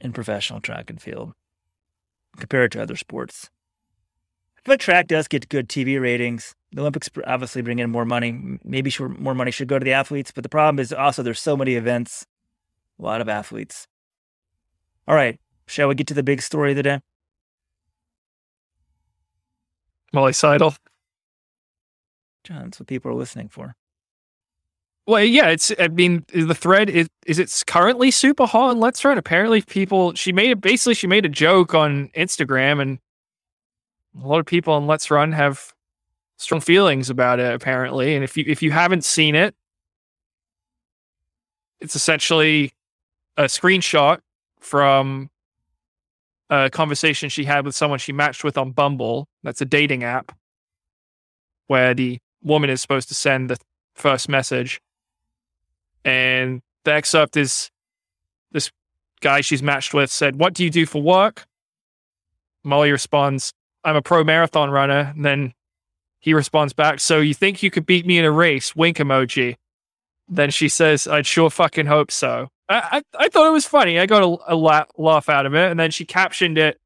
in professional track and field compared to other sports. If a track does get good TV ratings, the Olympics obviously bring in more money. Maybe more money should go to the athletes, but the problem is also there's so many events, a lot of athletes. All right, shall we get to the big story of the day? Molly Seidel. John, that's what people are listening for. Well, yeah, it's. I mean, the thread is is it's currently super hot on Let's Run. Apparently, people she made it. Basically, she made a joke on Instagram, and a lot of people on Let's Run have strong feelings about it. Apparently, and if you if you haven't seen it, it's essentially a screenshot from a conversation she had with someone she matched with on Bumble. That's a dating app where the woman is supposed to send the first message and the excerpt is this guy she's matched with said, What do you do for work? Molly responds, I'm a pro marathon runner. And then he responds back, So you think you could beat me in a race? Wink emoji. Then she says, I'd sure fucking hope so. I, I, I thought it was funny. I got a, a la- laugh out of it. And then she captioned it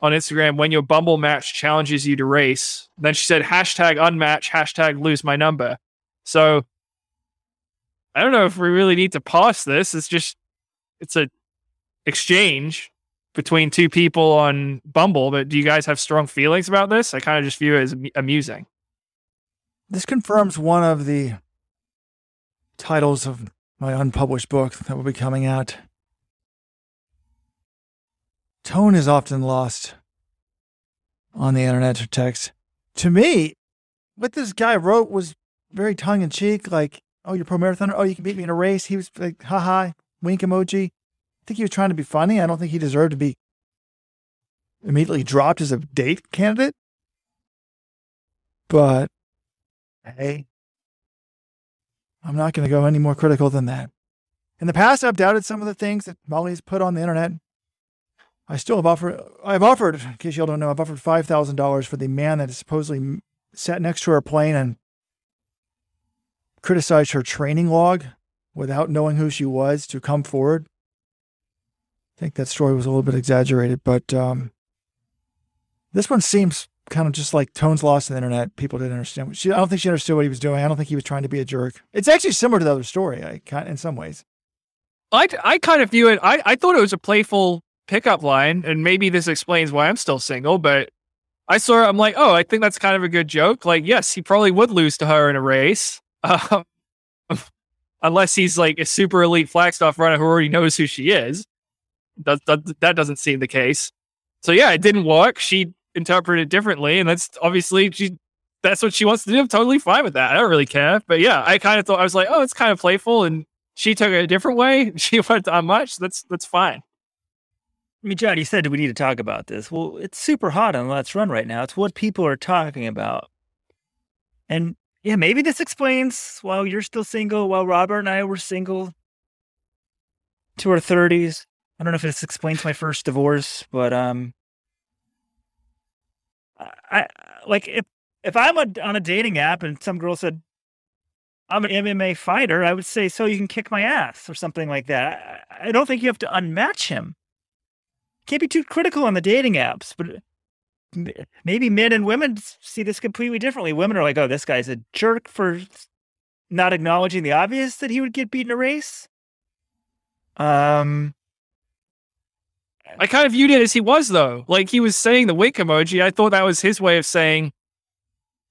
on Instagram when your Bumble match challenges you to race. Then she said, hashtag unmatch, hashtag lose my number. So I don't know if we really need to pause this. It's just it's a exchange between two people on Bumble, but do you guys have strong feelings about this? I kind of just view it as amusing. This confirms one of the titles of my unpublished book that will be coming out. Tone is often lost on the internet or text. To me, what this guy wrote was very tongue in cheek, like Oh, you're pro marathoner? Oh, you can beat me in a race. He was like, haha, wink emoji. I think he was trying to be funny. I don't think he deserved to be immediately dropped as a date candidate. But hey, I'm not going to go any more critical than that. In the past, I've doubted some of the things that Molly's put on the internet. I still have offered, I've offered, in case y'all don't know, I've offered $5,000 for the man that supposedly sat next to her plane and criticized her training log without knowing who she was to come forward. I think that story was a little bit exaggerated, but um, this one seems kind of just like tones lost on the internet. People didn't understand. She, I don't think she understood what he was doing. I don't think he was trying to be a jerk. It's actually similar to the other story, I in some ways. I, I kind of view it. I, I thought it was a playful pickup line, and maybe this explains why I'm still single. But I saw it. I'm like, oh, I think that's kind of a good joke. Like, yes, he probably would lose to her in a race, um, unless he's like a super elite Flagstaff runner who already knows who she is. That, that, that doesn't seem the case. So yeah, it didn't work. She interpreted it differently, and that's obviously she. That's what she wants to do. I'm totally fine with that. I don't really care. But yeah, I kind of thought I was like, oh, it's kind of playful, and she took it a different way. She went on much. That's that's fine. I mean, John, you said we need to talk about this. Well, it's super hot on Let's Run right now. It's what people are talking about. And yeah, maybe this explains why you're still single, while Robert and I were single to our 30s. I don't know if this explains my first divorce, but um, I like if if I'm a, on a dating app and some girl said I'm an MMA fighter, I would say so you can kick my ass or something like that. I, I don't think you have to unmatch him. Can't be too critical on the dating apps, but maybe men and women see this completely differently. Women are like, "Oh, this guy's a jerk for not acknowledging the obvious that he would get beaten a race." Um, I kind of viewed it as he was though. Like he was saying the wink emoji. I thought that was his way of saying,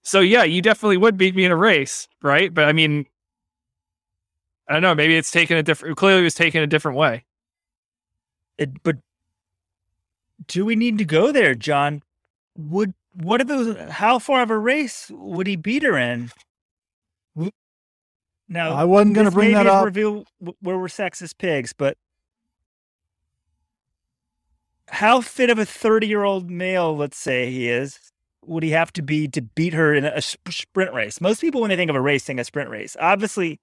"So yeah, you definitely would beat me in a race, right?" But I mean, I don't know. Maybe it's taken a different. Clearly, it was taken a different way. It, but do we need to go there, John? would what are those? How far of a race would he beat her in? Now I wasn't going to bring that up. Reveal where we're sexist pigs, but how fit of a 30 year old male, let's say he is, would he have to be to beat her in a sprint race? Most people, when they think of a race, think a sprint race. Obviously,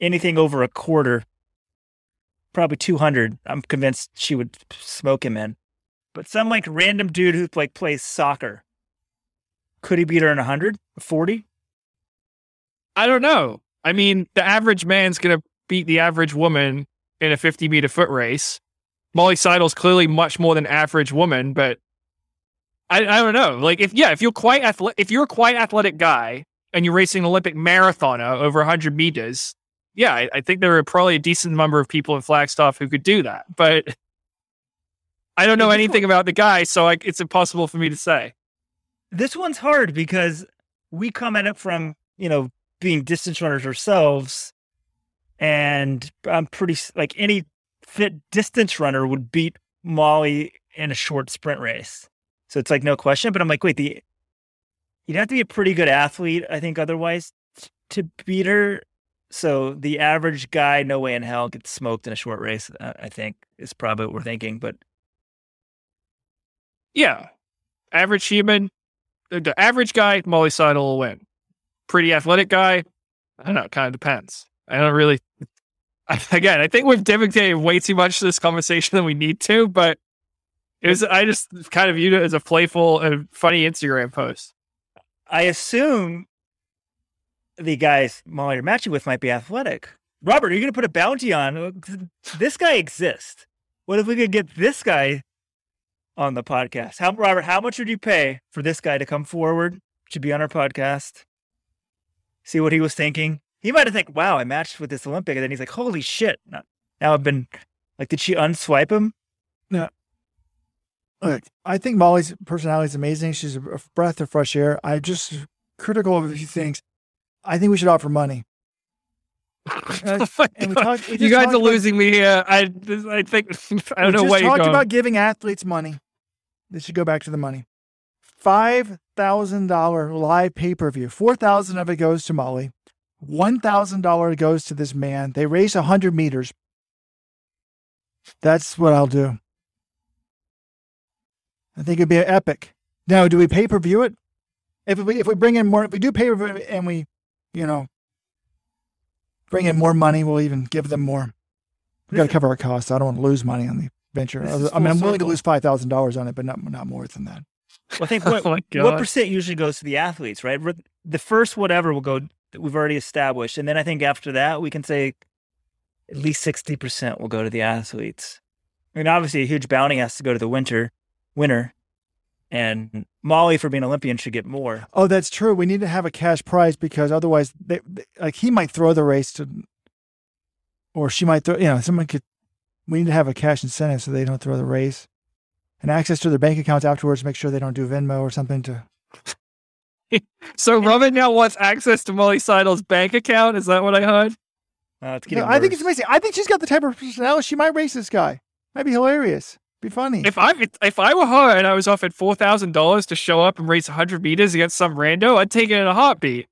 anything over a quarter, probably 200, I'm convinced she would smoke him in. But some like random dude who like plays soccer, could he beat her in 100, 40? I don't know. I mean, the average man's going to beat the average woman in a 50 meter foot race. Molly Seidel's clearly much more than average woman, but I, I don't know. Like if yeah, if you're quite athletic, if you're a quite athletic guy and you're racing an Olympic marathoner over 100 meters, yeah, I, I think there are probably a decent number of people in Flagstaff who could do that. But I don't know anything about the guy, so I, it's impossible for me to say. This one's hard because we come at it from you know being distance runners ourselves, and I'm pretty like any fit distance runner would beat Molly in a short sprint race. So it's like no question. But I'm like, wait, the you'd have to be a pretty good athlete, I think, otherwise to beat her. So the average guy, no way in hell, gets smoked in a short race. Uh, I think is probably what we're thinking. But yeah, average human, the average guy, Molly Seidel will win. Pretty athletic guy, I don't know. It kind of depends. I don't really again, I think we've dedicated way too much to this conversation than we need to, but it was I just kind of viewed it as a playful and funny Instagram post. I assume the guys Molly you're matching with might be athletic. Robert, are you going to put a bounty on this guy exists? What if we could get this guy on the podcast? How Robert, how much would you pay for this guy to come forward to be on our podcast? See what he was thinking he might have think, "Wow, I matched with this Olympic," and then he's like, "Holy shit!" Now I've been like, did she unswipe him? No. Look, I think Molly's personality is amazing. She's a breath of fresh air. I'm just critical of a few things. I think we should offer money. Uh, oh talk, you guys are about, losing me here. I, I think I don't know what you're talked about giving athletes money. This should go back to the money. Five thousand dollar live pay per view. Four thousand of it goes to Molly. $1,000 goes to this man. They race 100 meters. That's what I'll do. I think it'd be epic. Now, do we pay per view it? If we if we bring in more, if we do pay per view and we, you know, bring in more money, we'll even give them more. We got to cover our costs. I don't want to lose money on the venture. I mean, I'm willing to lose five thousand dollars on it, but not not more than that. Well, I think what, oh what percent usually goes to the athletes, right? The first whatever will go that we've already established. And then I think after that, we can say at least 60% will go to the athletes. I mean, obviously, a huge bounty has to go to the winter winner. And Molly, for being Olympian, should get more. Oh, that's true. We need to have a cash prize because otherwise, they, they, like he might throw the race to, or she might throw. You know, someone could. We need to have a cash incentive so they don't throw the race, and access to their bank accounts afterwards. Make sure they don't do Venmo or something to so Robin now wants access to Molly Seidel's bank account. Is that what I heard? Uh, no, I think it's amazing. I think she's got the type of personality. She might race this guy. Might be hilarious. Be funny. If I if I were her and I was offered four thousand dollars to show up and race hundred meters against some rando, I'd take it in a heartbeat.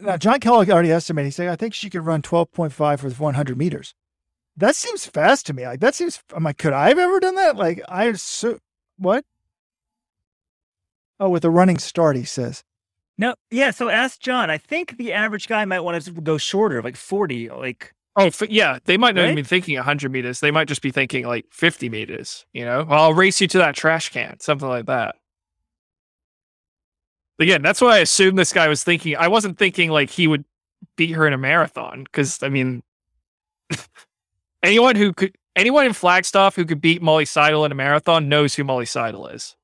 Now, John Kellogg already estimated. He said, "I think she could run twelve point five for one hundred meters." That seems fast to me. Like that seems. I'm like, could I have ever done that? Like I so what? Oh, with a running start, he says. No, yeah. So ask John. I think the average guy might want to go shorter, like forty. Like oh, yeah. They might not right? even be thinking hundred meters. They might just be thinking like fifty meters. You know, well, I'll race you to that trash can, something like that. Again, that's what I assumed this guy was thinking. I wasn't thinking like he would beat her in a marathon because I mean, anyone who could, anyone in Flagstaff who could beat Molly Seidel in a marathon knows who Molly Seidel is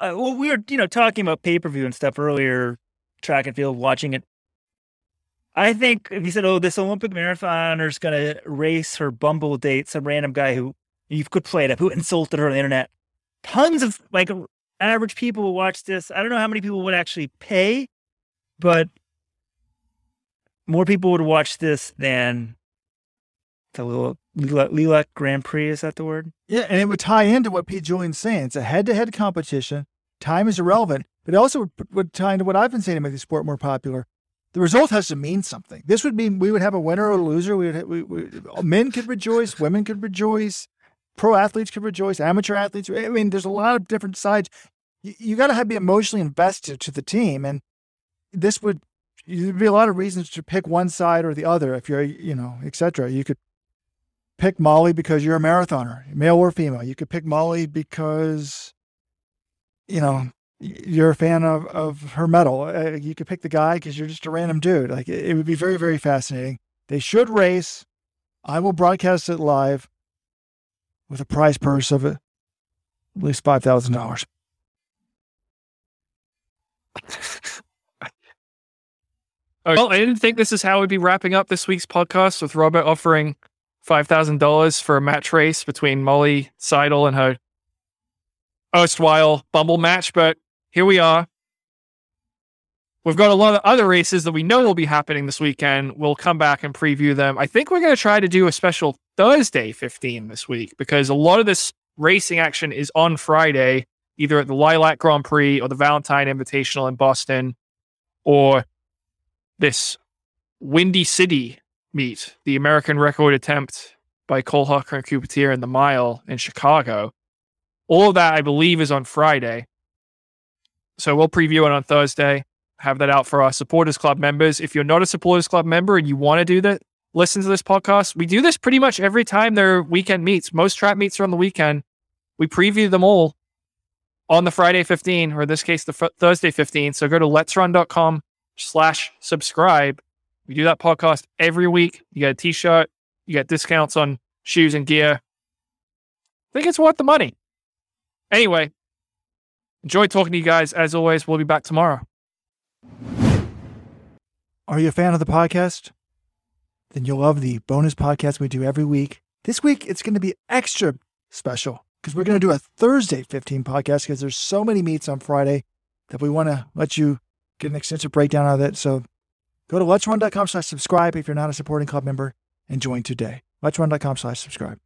uh, well, we were, you know, talking about pay per view and stuff earlier, track and field, watching it. I think if you said, "Oh, this Olympic marathoner is going to race her Bumble date," some random guy who you could play it up who insulted her on the internet, tons of like average people will watch this. I don't know how many people would actually pay, but more people would watch this than the little Lilac Grand Prix. Is that the word? Yeah, and it would tie into what Pete Julian's saying. It's a head-to-head competition. Time is irrelevant, but it also would, would tie into what I've been saying to make the sport more popular. The result has to mean something. This would mean we would have a winner or a loser. We would, we, we, men could rejoice, women could rejoice. pro athletes could rejoice, amateur athletes. I mean, there's a lot of different sides. You, you got to have be emotionally invested to the team, and this would there'd be a lot of reasons to pick one side or the other if you're, you know, etc. You could pick Molly because you're a marathoner, male or female. You could pick Molly because, you know, you're a fan of, of her medal. Uh, you could pick the guy because you're just a random dude. Like it, it would be very, very fascinating. They should race. I will broadcast it live with a prize purse of at least five thousand dollars. Well, I didn't think this is how we'd be wrapping up this week's podcast with Robert offering $5,000 for a match race between Molly Seidel and her erstwhile Bumble match, but here we are. We've got a lot of other races that we know will be happening this weekend. We'll come back and preview them. I think we're going to try to do a special Thursday 15 this week because a lot of this racing action is on Friday, either at the Lilac Grand Prix or the Valentine Invitational in Boston or this Windy City meet, the American record attempt by Cole Hocker and Cooper in the mile in Chicago. All of that, I believe, is on Friday. So we'll preview it on Thursday, have that out for our Supporters Club members. If you're not a Supporters Club member and you want to do that, listen to this podcast. We do this pretty much every time there are weekend meets. Most trap meets are on the weekend. We preview them all on the Friday 15, or in this case, the Thursday 15. So go to letsrun.com slash subscribe. We do that podcast every week. You get a t-shirt, you get discounts on shoes and gear. I think it's worth the money. Anyway, enjoy talking to you guys. As always, we'll be back tomorrow. Are you a fan of the podcast? Then you'll love the bonus podcast we do every week. This week, it's going to be extra special because we're going to do a Thursday 15 podcast because there's so many meets on Friday that we want to let you get an extensive breakdown of it. So go to let'srun.com slash subscribe if you're not a supporting club member and join today. Let'srun.com slash subscribe.